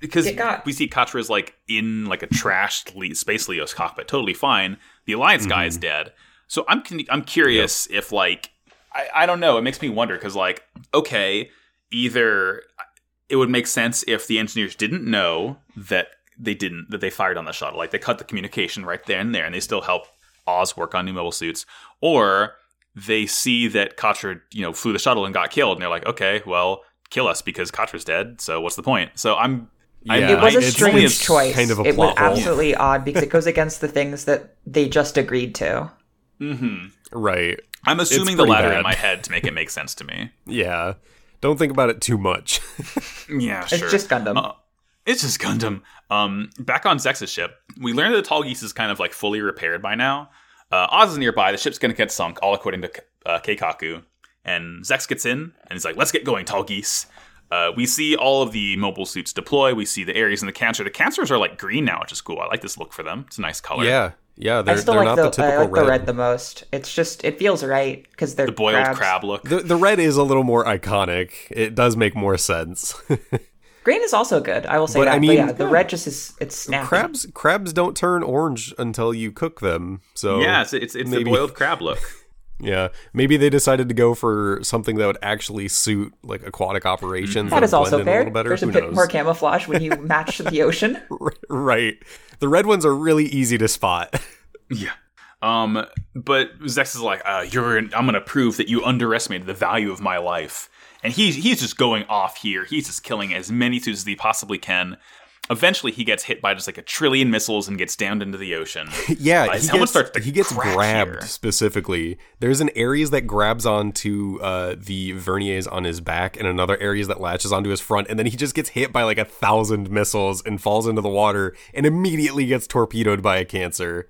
S3: because
S1: got.
S3: we see Quatre is like in like a trashed Le- space Leo's cockpit, totally fine. The Alliance guy is mm-hmm. dead. So I'm I'm curious if like I, I don't know. It makes me wonder because like okay, either uh, it would make sense if the engineers didn't know that they didn't that they fired on the shuttle, like they cut the communication right there and there, and they still help Oz work on new mobile suits, or they see that Quatre you know flew the shuttle and got killed, and they're like, okay, well. Kill us because Quatre's dead. So what's the point? So I'm I-
S2: Yeah,
S1: It was a
S2: it's
S1: strange
S2: only
S1: choice.
S2: kind of a
S1: it was
S2: plot hole.
S1: absolutely odd because it goes against the things that they just agreed to.
S3: Mm-hmm.
S2: Right.
S3: I'm assuming the
S2: pretty
S3: latter
S2: bad.
S3: in my head to make it make sense to me.
S2: Yeah. Don't think about it too much.
S3: Yeah,
S1: It's just Gundam.
S3: Uh, it's just Gundam. Um, back on Zechs's ship, we learned that the Tallgeese is kind of like fully repaired by now. Uh, Oz is nearby. The ship's going to get sunk, all according to uh, Keikaku. And Zechs gets in, and he's like, "Let's get going, Tallgeese." Uh, we see all of the mobile suits deploy. We see the Aries and the Cancer. The Cancers are like green now, which is cool. I like this look for them. It's a nice color.
S2: yeah. Yeah, they're,
S1: still
S2: they're
S1: like
S2: not
S1: the,
S2: the, typical
S1: I like
S2: red.
S1: the red the most. It's just it feels right because they're
S3: the boiled
S1: crabs.
S3: crab look.
S2: The, the red is a little more iconic. It does make more sense.
S1: Green is also good. I will say
S2: But,
S1: that.
S2: I
S1: but
S2: mean,
S1: yeah, the red just is it's snappy.
S2: crabs crabs don't turn orange until you cook them. So
S3: yeah, it's it's, it's the boiled crab look.
S2: Yeah, maybe they decided to go for something that would actually suit like aquatic operations.
S1: that is
S2: blend
S1: also
S2: in
S1: fair.
S2: little better.
S1: There's a bit
S2: knows?
S1: more camouflage when you match the ocean.
S2: right. The red ones are really easy to spot.
S3: Yeah. Um, but Zechs is like, uh, "You're. I'm gonna prove that you underestimated the value of my life." And he's he's just going off here. He's just killing as many suits as he possibly can. Eventually, he gets hit by just like a trillion missiles and gets downed into the ocean.
S2: yeah,
S3: Uh,
S2: he gets, he gets grabbed
S3: here.
S2: specifically. There's an Aries that grabs onto uh, the verniers on his back, and another Aries that latches onto his front, and then he just gets hit by like a thousand missiles and falls into the water, and immediately gets torpedoed by a cancer.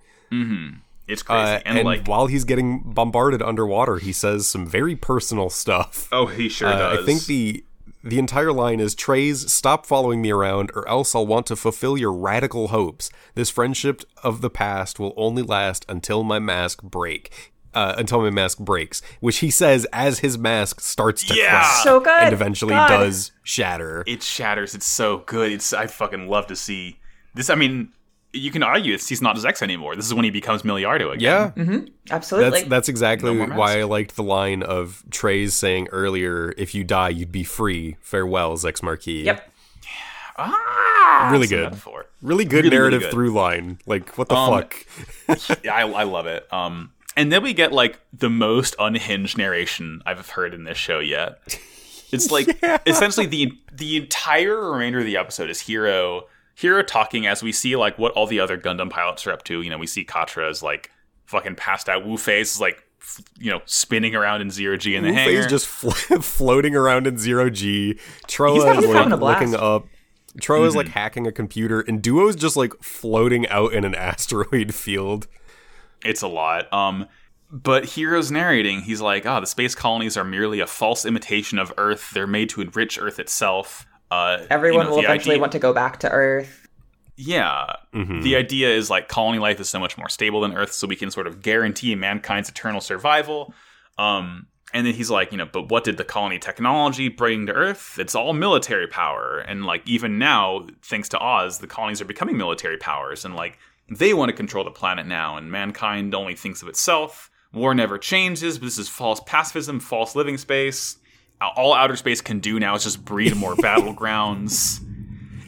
S3: It's crazy.
S2: Uh,
S3: and,
S2: and
S3: like,
S2: while he's getting bombarded underwater, he says some very personal stuff.
S3: oh, he sure
S2: Uh,
S3: does.
S2: I think the the entire line is Treize, stop following me around, or else I'll want to fulfill your radical hopes. This friendship of the past will only last until my mask break. Uh, until my mask breaks, which he says as his mask starts to
S3: Yeah!
S2: crack
S1: So good.
S2: and eventually
S1: God.
S2: does shatter.
S3: it shatters. It's so good. It's I fucking love to see this. I mean, you can argue it's he's not Zechs anymore. This is when he becomes Milliardo again.
S2: Yeah,
S1: Mm-hmm. Absolutely.
S2: that's that's exactly
S3: No
S2: why. I liked the line of Treize saying earlier, "If you die, you'd be free. Farewell, Zechs Merquise."
S1: yep.
S3: Ah,
S2: Really
S3: that's a
S2: good. Really good
S3: Really, really
S2: narrative
S3: good.
S2: through line. Like what the
S3: Um,
S2: fuck?
S3: yeah, I, I love it. Um, and then we get like the most unhinged narration I've heard in this show yet. It's like essentially the the entire remainder of the episode is Heero Heero talking as we see like what all the other Gundam pilots are up to. You know, we see Quatre is like fucking passed out. Wu Fei is like f- you know spinning around in zero G in the
S2: Wu
S3: hangar.
S2: Fei's just fl- floating around in zero G.
S1: He's Trowa
S2: is like
S1: having
S2: looking up. Trowa is
S3: Mm-hmm.
S2: like hacking a computer, and Duo's just like floating out in an asteroid field.
S3: It's a lot. Um, but Heero's narrating. He's like, "Ah, the space colonies are merely a false imitation of Earth. They're made to enrich Earth itself." Uh, you
S1: Everyone
S3: know,
S1: will eventually
S3: idea-
S1: want to go back to Earth.
S3: Yeah.
S2: Mhm.
S3: The idea is like colony life is so much more stable than Earth, so we can sort of guarantee mankind's eternal survival. Um, and then he's like, you know, but what did the colony technology bring to Earth? It's all military power. And like, even now, thanks to Oz, the colonies are becoming military powers. And like, they want to control the planet now, and mankind only thinks of itself. War never changes, but this is false pacifism, false living space. All outer space can do now is just breed more battlegrounds.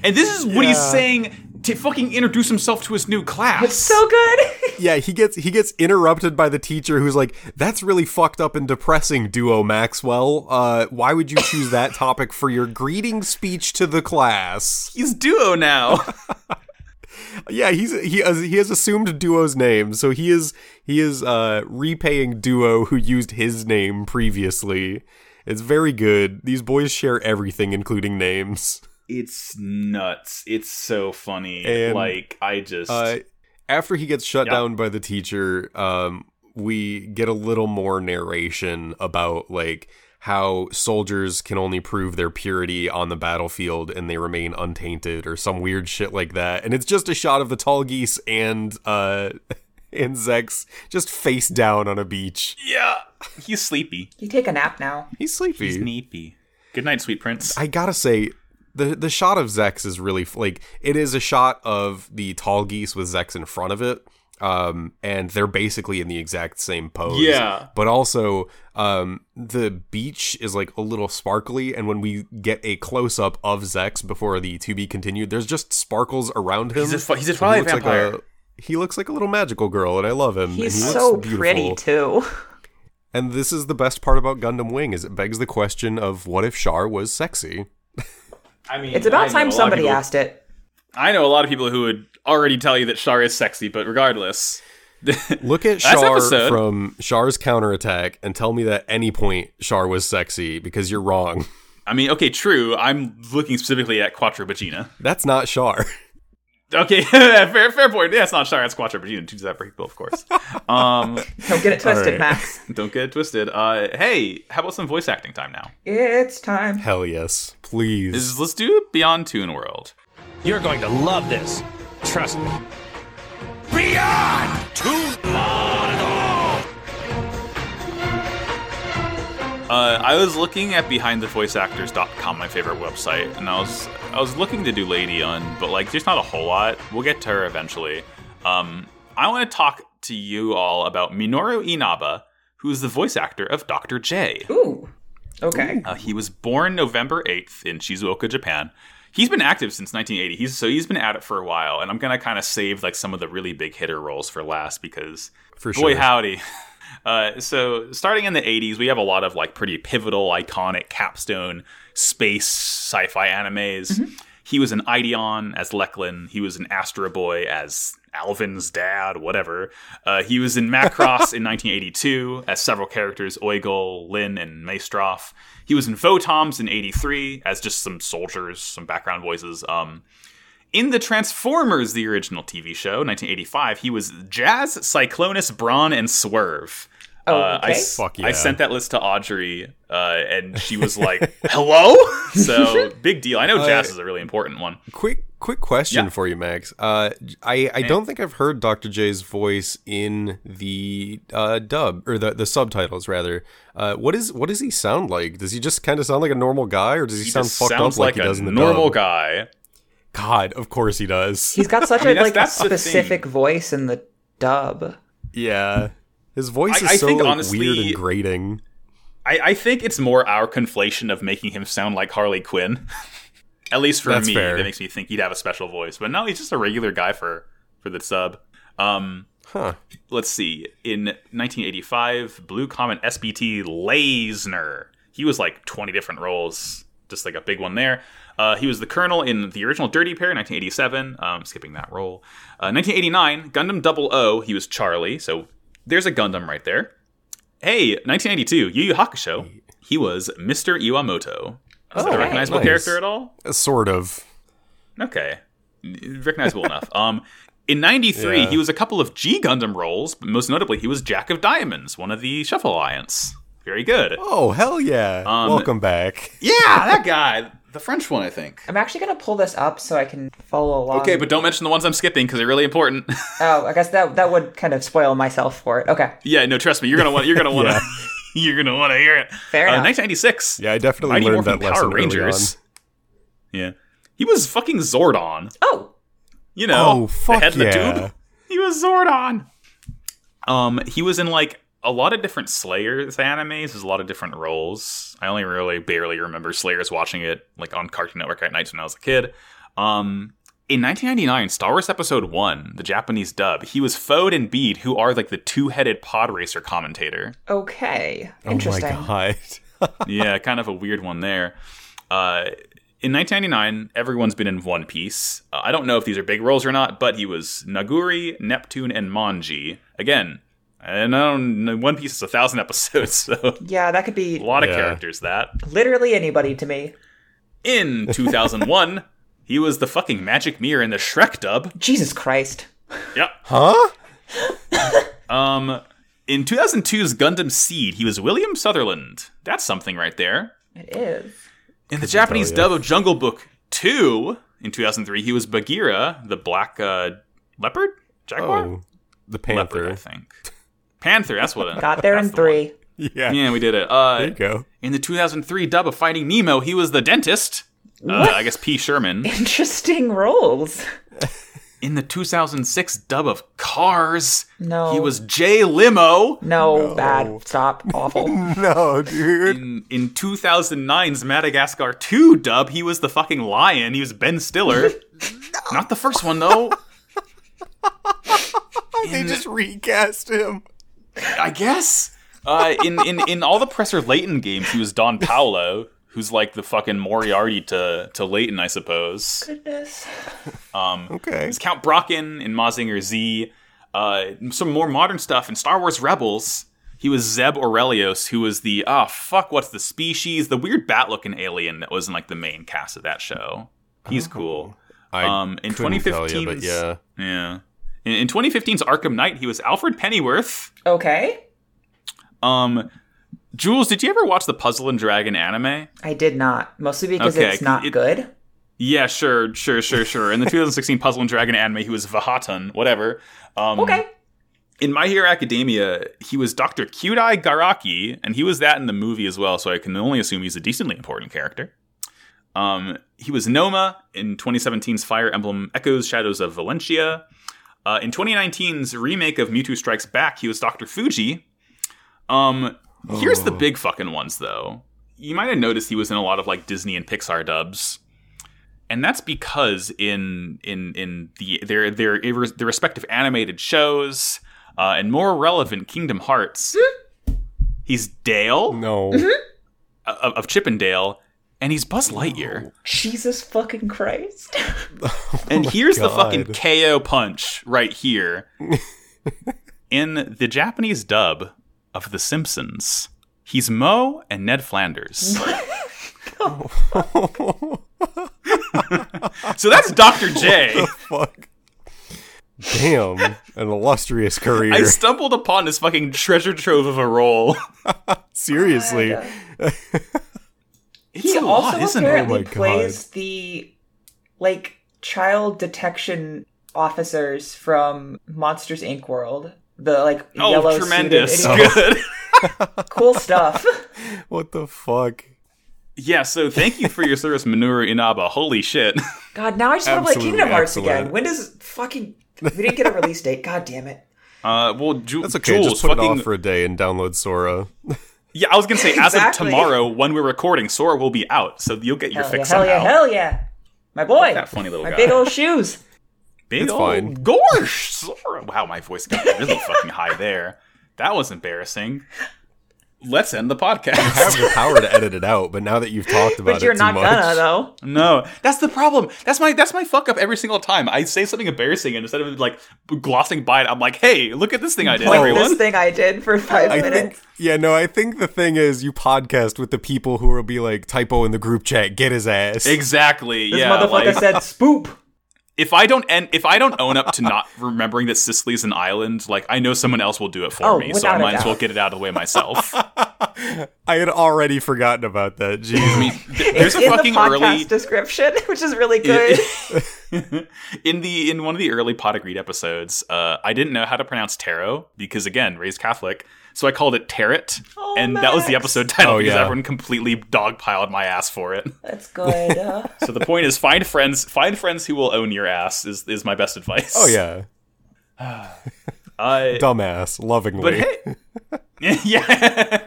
S3: And this is what he's saying to fucking introduce himself to his new class.
S1: It's so good.
S2: Yeah, he gets he gets interrupted by the teacher who's like, "That's really fucked up and depressing, Duo Maxwell. Uh, why would you choose that topic for your greeting speech to the class?"
S3: He's duo now.
S2: Yeah, he's he has he has assumed Duo's name, so he is he is uh repaying Duo who used his name previously. It's very good. These boys share everything, including names.
S3: it's nuts. It's so funny.
S2: And,
S3: like I just
S2: Uh, after he gets shut
S3: Yeah.
S2: down by the teacher, um, we get a little more narration about like how soldiers can only prove their purity on the battlefield and they remain untainted or some weird shit like that. And it's just a shot of the Tallgeese and uh and Zechs just face down on a beach.
S3: yeah, he's sleepy.
S1: You take a nap now.
S2: He's sleepy.
S3: He's neepy. Good night, sweet prince.
S2: I gotta say, the the shot of Zechs is really like it is a shot of the Tallgeese with Zechs in front of it, um, and they're basically in the exact same pose.
S3: Yeah.
S2: but also um, the beach is like a little sparkly, and when we get a close up of Zechs before the to be continued, there's just sparkles around him.
S3: He's a he's a
S2: He
S3: Twilight
S2: looks like
S3: vampire.
S2: a- he looks like a little magical girl, and I love him.
S1: He's
S2: he
S1: so
S2: beautiful.
S1: pretty too.
S2: And this is the best part about Gundam Wing is it begs the question of what if Char was sexy.
S3: I mean,
S1: It's about time somebody asked it.
S3: I know a lot of people who would already tell you that Char is sexy, but regardless,
S2: Look at
S3: Last
S2: Char
S3: episode-
S2: from Char's counterattack and tell me that at any point Char was sexy because you're wrong.
S3: I mean, okay, true. I'm looking specifically at Quattro Vagina.
S2: That's not Char.
S3: Okay, fair, fair point. Yeah, it's not Char, it's Quattro Vagina. Two separate people, of course. Um,
S1: Don't get it twisted,
S2: right.
S1: Max.
S3: don't get it twisted. Uh, hey, how about some voice acting time now?
S1: It's time.
S2: Hell yes. Please.
S3: Is let's do Beyond Toon World.
S4: You're going to love this. Trust me. Beyond Two
S3: Uh, I was looking at behindthevoiceactors.com, my favorite website, and I was I was looking to do Lady Une, but like there's not a whole lot. We'll get to her eventually. Um, I want to talk to you all about Minoru Inaba, who is the voice actor of Dr. J.
S1: Ooh. Okay.
S3: Uh, he was born November 8th in Shizuoka, Japan. He's been active since 1980. He's so he's been at it for a while, and I'm gonna kind of save like some of the really big hitter roles for last because
S2: For
S3: boy
S2: sure.
S3: howdy. Uh, so starting in the 80s, we have a lot of like pretty pivotal, iconic capstone space sci-fi animes. He was an Ideon as Lachlan. He was an Astro Boy as Alvin's dad, whatever. Uh, he was in Macross in 1982 as several characters, Oigol, Lin, and Maestroff. He was in Votoms in 83 as just some soldiers, some background voices. Um, in the Transformers, the original TV show, 1985, he was Jazz, Cyclonus, Brawn, and Swerve.
S1: Oh,
S3: Uh, I,
S1: okay.
S3: s-
S2: Fuck
S3: I sent that list to Audrey, uh, and she was like, "Hello." So big deal. I know Jazz is a really important one.
S2: quick quick question
S3: Yeah.
S2: for you, Max. Uh, I I don't think I've heard Dr. J's voice in the uh, dub or the the subtitles rather. Uh, what is what does he sound like? Does he just kind of sound like a normal guy, or does he,
S3: He
S2: sound fucked up like,
S3: like,
S2: he does
S3: a
S2: in the
S3: normal
S2: dub?
S3: guy.
S2: God, of course he does.
S1: He's got such
S3: mean,
S1: a
S3: that's-
S1: like
S3: that's the
S1: specific voice in the dub.
S2: yeah, his voice
S3: I-
S2: is
S3: I
S2: so
S3: think,
S2: like,
S3: honestly-
S2: weird and grating.
S3: I, I think it's more our conflation of making him sound like Harley Quinn. At least for
S2: That's
S3: me,
S2: fair.
S3: that makes me think he'd have a special voice. But no, he's just a regular guy for for the sub. Um,
S2: Huh?
S3: let's see. In 1985, Blue Comet SPT Layzner. He was like 20 different roles, just like a big one there. Uh, he was the Colonel in the original Dirty Pair, 1987. Um, skipping that role. Uh, 1989, Gundam Double O. He was Charlie. So there's a Gundam right there. Hey, 1992, Yu Yu Hakusho. He was Mr. Iwamoto. Is that a
S1: Oh,
S3: recognizable
S2: nice.
S3: character at all?
S2: Sort of.
S3: Okay, recognizable enough. Um, in '93,
S2: Yeah.
S3: he was a couple of G Gundam roles, but most notably, he was Jack of Diamonds, one of the Shuffle Alliance. Very good.
S2: Oh hell yeah!
S3: Um,
S2: Welcome back.
S3: Yeah, that guy, the French one, I think.
S1: I'm actually gonna pull this up so I can follow along.
S3: Okay, but don't mention the ones I'm skipping because they're really important.
S1: oh, I guess that that would kind of spoil myself for it. Okay,
S3: yeah, no, trust me, you're gonna want, you're gonna want to,
S2: Yeah.
S3: you're gonna want to hear it.
S1: Fair
S3: uh,
S1: enough.
S3: 1996.
S2: Yeah, I definitely
S3: Mighty
S2: learned
S3: Morphin
S2: that lesson
S3: Power Rangers.
S2: early
S3: Yeah, he was fucking Zordon.
S1: Oh,
S3: You know,
S2: Oh, fuck
S3: the head in the
S2: yeah.
S3: tube. He was Zordon. Um, he was in like a lot of different Slayers animes. There's a lot of different roles. I only really barely remember Slayers watching it like on Cartoon Network at nights when I was a kid. Um, in 1999, Star Wars Episode One, the Japanese dub, he was Fode and Bede, who are like the two-headed pod racer commentator.
S1: okay, interesting.
S2: Oh my god.
S3: yeah, kind of a weird one there. Uh, in 1999, everyone's been in One Piece. Uh, I don't know if these are big roles or not, but he was Naguri, Neptune, and Manji. Again, and I don't know, One Piece is a thousand episodes, so
S1: Yeah, that could be
S3: a lot of
S2: Yeah.
S3: characters. That
S1: literally anybody to me.
S3: in 2001, he was the fucking Magic Mirror in the Shrek dub.
S1: Jesus Christ.
S3: Yep.
S2: Huh?
S3: Um, in 2002's Gundam Seed, he was William Sutherland. That's something right there.
S1: It is.
S3: In the Japanese dub of Jungle Book 2 in 2003, he was Bagheera, the black uh, leopard? Jaguar?
S2: Oh, the
S3: leopard, I think. Panther, that's what it
S1: Got there in
S3: that's the one.
S1: three.
S2: Yeah.
S3: Yeah, we did it. Uh,
S2: There you go.
S3: in the 2003 dub of Finding Nemo, he was the dentist. Uh, I guess P. Sherman.
S1: Interesting roles.
S3: In the 2006 dub of Cars,
S1: No.
S3: he was Jay Limo.
S1: No, bad. Stop. Awful.
S2: No, dude.
S3: In, in 2009's Madagascar 2 dub, he was the fucking lion. He was Ben Stiller. Not the first one, though.
S2: they just recast him.
S3: I guess. Uh, in, in, in all the Presser Layton games, he was Don Paolo, who's like the fucking Moriarty to, to Layton, I suppose.
S1: Goodness.
S2: Okay.
S3: It's Count Brocken in Mazinger Z. Uh, some more modern stuff in Star Wars Rebels. He was Zeb Orrelios, who was the oh fuck, what's the species? The weird bat-looking alien that was in like the main cast of that show. He's cool.
S2: I
S3: Um, in
S2: couldn't
S3: 2015,
S2: but yeah.
S3: yeah. In, in 2015's Arkham Knight, he was Alfred Pennyworth.
S1: Okay.
S3: Um, Jules, did you ever watch the Puzzle and Dragon anime?
S1: I did not. Mostly because
S3: Okay,
S1: it's not
S3: it-
S1: good.
S3: Yeah, sure, sure, sure, sure. In the 2016 Puzzle and Dragon anime, he was Vahatan, whatever. Um,
S1: Okay.
S3: in My Hero Academia, he was Dr. Kyudai Garaki, and he was that in the movie as well, so I can only assume he's a decently important character. Um, he was Nomah in 2017's Fire Emblem Echoes Shadows of Valencia. Uh, in 2019's remake of Mewtwo Strikes Back, he was Dr. Fuji. Um, here's the big fucking ones, though. You might have noticed he was in a lot of like Disney and Pixar dubs and that's because in in in the their their their respective animated shows uh, and more relevant Kingdom Hearts, he's Dale
S2: No.
S3: of, of Chippendale, and he's Buzz Lightyear.
S1: Jesus fucking Christ.
S3: And oh here's the fucking KO punch right here. in the Japanese dub of The Simpsons, he's Moe and Ned Flanders. so that's Dr. J.
S2: Fuck. Damn. An illustrious career.
S3: I stumbled upon this fucking treasure trove of a role.
S2: Seriously.
S3: Oh It's
S1: He
S3: a
S1: also
S3: lot, isn't it?
S1: apparently
S2: Oh my God.
S1: plays the like child detection officers from Monsters Inc. world. The like
S3: Oh,
S1: yellow
S3: tremendous!
S1: suited.
S3: Good.
S1: cool stuff.
S2: What the fuck?
S3: Yeah, so thank you for your service, Minoru Inaba. Holy shit.
S1: God, now I just want to play
S2: Absolutely
S1: Kingdom Hearts
S2: excellent.
S1: again. When does fucking we didn't get a release date? God damn it!
S3: Uh, well, Ju-
S2: That's okay.
S3: Jules,
S2: just put
S3: fucking,
S2: it off for a day and download Sora.
S3: Yeah, I was gonna say, as of tomorrow, when we're recording, Sora will be out, so you'll get your
S1: Hell yeah!
S3: fix
S1: Hell yeah! Hell yeah! My boy,
S3: That funny little
S1: my
S3: guy.
S1: big old shoes.
S3: Big
S2: It's
S3: old
S2: fine.
S3: Gorsh! Sora. Wow, my voice got really fucking high there. That was embarrassing. Let's end the podcast.
S2: I have the power to edit it out, but now that you've talked about
S1: But you're
S2: it too
S1: not
S2: much,
S1: gonna though.
S3: no, that's the problem. That's my that's my fuck up every single time. I say something embarrassing, and instead of like glossing by it, I'm like, "Hey, look at this thing I did,
S1: Like
S3: everyone."
S1: this thing I did for five
S2: I
S1: minutes.
S2: think, yeah, no, I think the thing is you podcast with the people who will be like typo in the group chat, get his ass.
S3: Exactly.
S1: this
S3: yeah.
S1: motherfucker
S3: like,
S1: said spoop.
S3: If I don't end, if I don't own up to not remembering that Sicily's an island, like I know someone else will do it for
S1: Oh,
S3: me, so I might as well get it out of the way myself.
S2: I had already forgotten about that. Jeez.
S3: I mean, th- there's a
S1: in
S3: fucking
S1: the podcast
S3: early
S1: description, which is really good.
S3: in the in one of the early Pod of Greed episodes. Uh, I didn't know how to pronounce tarot because again, raised Catholic, so I called it tarot,
S1: Oh,
S3: and that was the episode title
S2: Oh,
S3: because
S2: yeah.
S3: everyone completely dogpiled my ass for it.
S1: That's good.
S3: So the point is, find friends, find friends who will own your ass. Is is my best advice.
S2: oh yeah,
S3: Uh,
S2: dumbass, lovingly.
S3: But hey, yeah,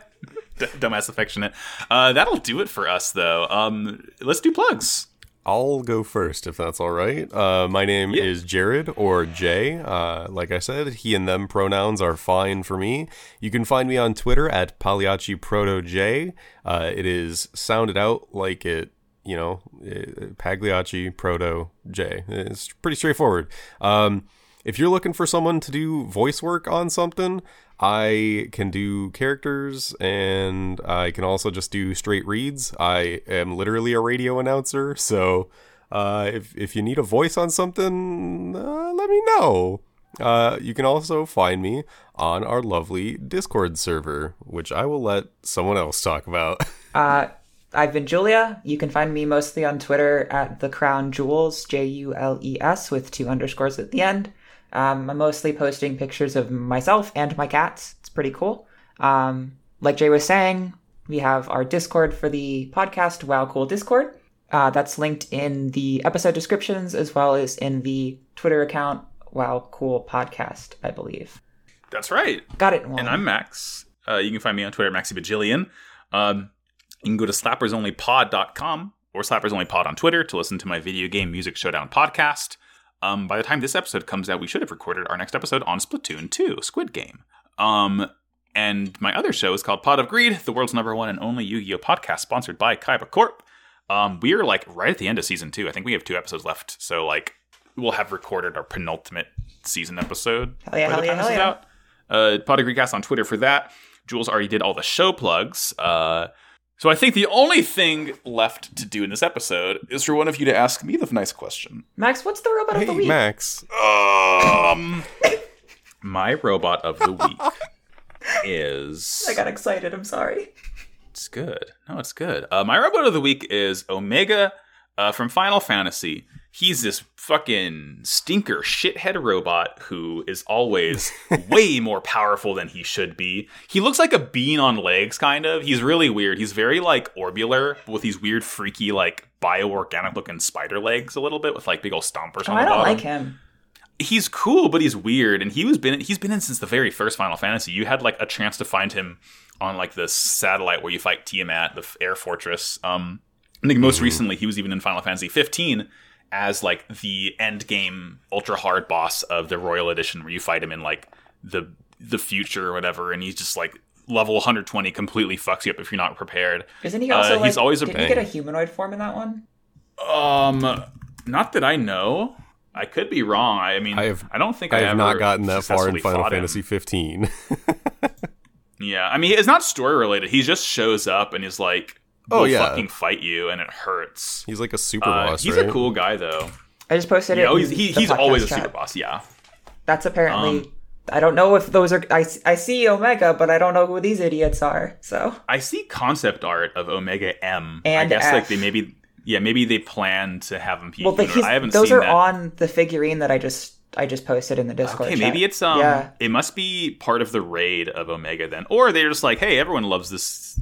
S3: D- dumbass affectionate. Uh, that'll do it for us, though. Um, let's do plugs.
S2: I'll go first if that's all right. Uh, my name
S3: Yeah.
S2: is Jared or Jay. Uh, like I said, he and them pronouns are fine for me. You can find me on Twitter at Pagliacci Proto J. Uh, it is sounded out like it, you know, uh, Pagliacci Proto J. It's pretty straightforward. Um, if you're looking for someone to do voice work on something, I can do characters and I can also just do straight reads. I am literally a radio announcer, so uh, if if you need a voice on something, uh, let me know. Uh, you can also find me on our lovely Discord server, which I will let someone else talk about.
S1: uh, I've been Julia. You can find me mostly on Twitter at the Crown Jewels, J U L E S, with two underscores at the end. Um, I'm mostly posting pictures of myself and my cats. It's pretty cool. Um, like Jay was saying, we have our Discord for the podcast, Wow Cool Discord. Uh, that's linked in the episode descriptions as well as in the Twitter account, Wow Cool Podcast, I believe.
S3: That's right.
S1: Got it.
S3: And I'm Max. Uh, you can find me on Twitter, Maxi Bajillion. Um, you can go to slappersonlypod.com or slappersonlypod on Twitter to listen to my video game music showdown podcast. Um, by the time this episode comes out, we should have recorded our next episode on Splatoon 2, Squid Game. Um, and my other show is called Pod of Greed, the world's number one and only Yu-Gi-Oh podcast, sponsored by Kaiba Corp. Um, we are like right at the end of season two. I think we have two episodes left, so like we'll have recorded our penultimate season episode
S1: Hell yeah, hell yeah, hell yeah.
S3: out. Uh, Pod of Greedcast on Twitter for that. Jules already did all the show plugs. Uh, so I think the only thing left to do in this episode is for one of you to ask me the nice question.
S1: Max, what's the robot of the
S2: hey,
S1: week?
S2: Max.
S3: Um, my robot of the week is.
S1: I got excited. I'm sorry.
S3: It's good. No, it's good. Uh, my robot of the week is Omega uh, from Final Fantasy. He's this fucking stinker shithead robot who is always way more powerful than he should be. He looks like a bean on legs, kind of. He's really weird. He's very like orbular with these weird, freaky, like bioorganic looking spider legs a little bit with like big old stompers
S1: Oh,
S3: on the
S1: I don't like him.
S3: he's cool, but he's weird, and he was been he's been in since the very first Final Fantasy. You had like a chance to find him on like the satellite where you fight Tiamat, the air fortress. Um, I think most recently he was even in Final Fantasy 15 as like the end game ultra hard boss of the Royal Edition, where you fight him in like the the future or whatever, and he's just like level 120 completely fucks you up if you're not prepared.
S1: Isn't he also
S3: Uh,
S1: like?
S3: he's always a
S1: did he get a humanoid form in that one?
S3: Um, not that I know. I could be wrong. I mean,
S2: I have-
S3: I don't think
S2: I
S3: I,
S2: have
S3: ever
S2: not gotten that far in
S3: successfully
S2: Final
S3: fought him.
S2: Fantasy 15.
S3: Yeah, I mean, it's not story related. He just shows up and is like,
S2: Oh,
S3: "Will
S2: yeah.
S3: fucking fight you," and it hurts.
S2: He's like a super
S3: Uh,
S2: boss,
S3: he's
S2: right?
S3: a cool guy, though.
S1: I just posted
S3: Yeah,
S1: it. in
S3: he's he, he's
S1: podcast
S3: always a super boss. Yeah,
S1: That's apparently.
S3: Um,
S1: I don't know if those are. I, I see Omega, but I don't know who these idiots are. So
S3: I see concept art of Omega M.
S1: And
S3: I guess like they maybe, yeah, maybe they plan to have him.
S1: well, the, he's,
S3: I haven't
S1: those
S3: seen
S1: are
S3: that.
S1: on the figurine that I just I just posted in the Discord.
S3: Okay,
S1: chat.
S3: maybe it's um,
S1: yeah.
S3: it must be part of the raid of Omega then, or they're just like, hey, everyone loves this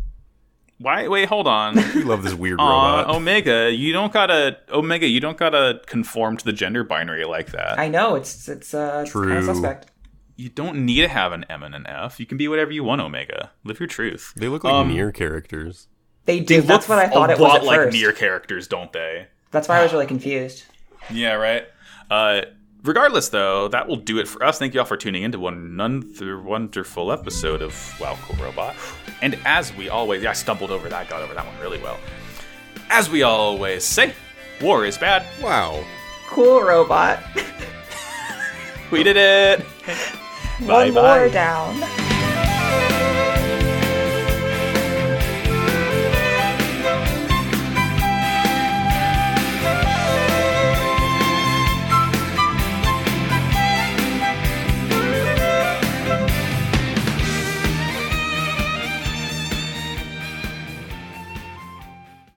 S3: Why? Wait, hold on.
S2: You love this weird
S3: Aw,
S2: robot.
S3: Omega, you don't gotta Omega, you don't gotta conform to the gender binary like that.
S1: I know it's it's uh it's kind
S2: True.
S1: of suspect.
S3: you don't need to have an M and an F. You can be whatever you want, Omega. Live your truth.
S2: They look like
S3: Um,
S2: NieR characters.
S1: They do. That's what I thought
S3: a
S1: it was
S3: lot
S1: at
S3: like
S1: first.
S3: NieR characters, don't they?
S1: That's why I was really confused.
S3: Yeah, right. Uh, regardless, though, that will do it for us. Thank you all for tuning in to one another wonderful episode of Wow Cool Robot. And as we always, yeah, I stumbled over that, got over that one really well. As we always say, war is bad.
S2: Wow.
S1: Cool robot.
S3: We did it.
S1: One more down.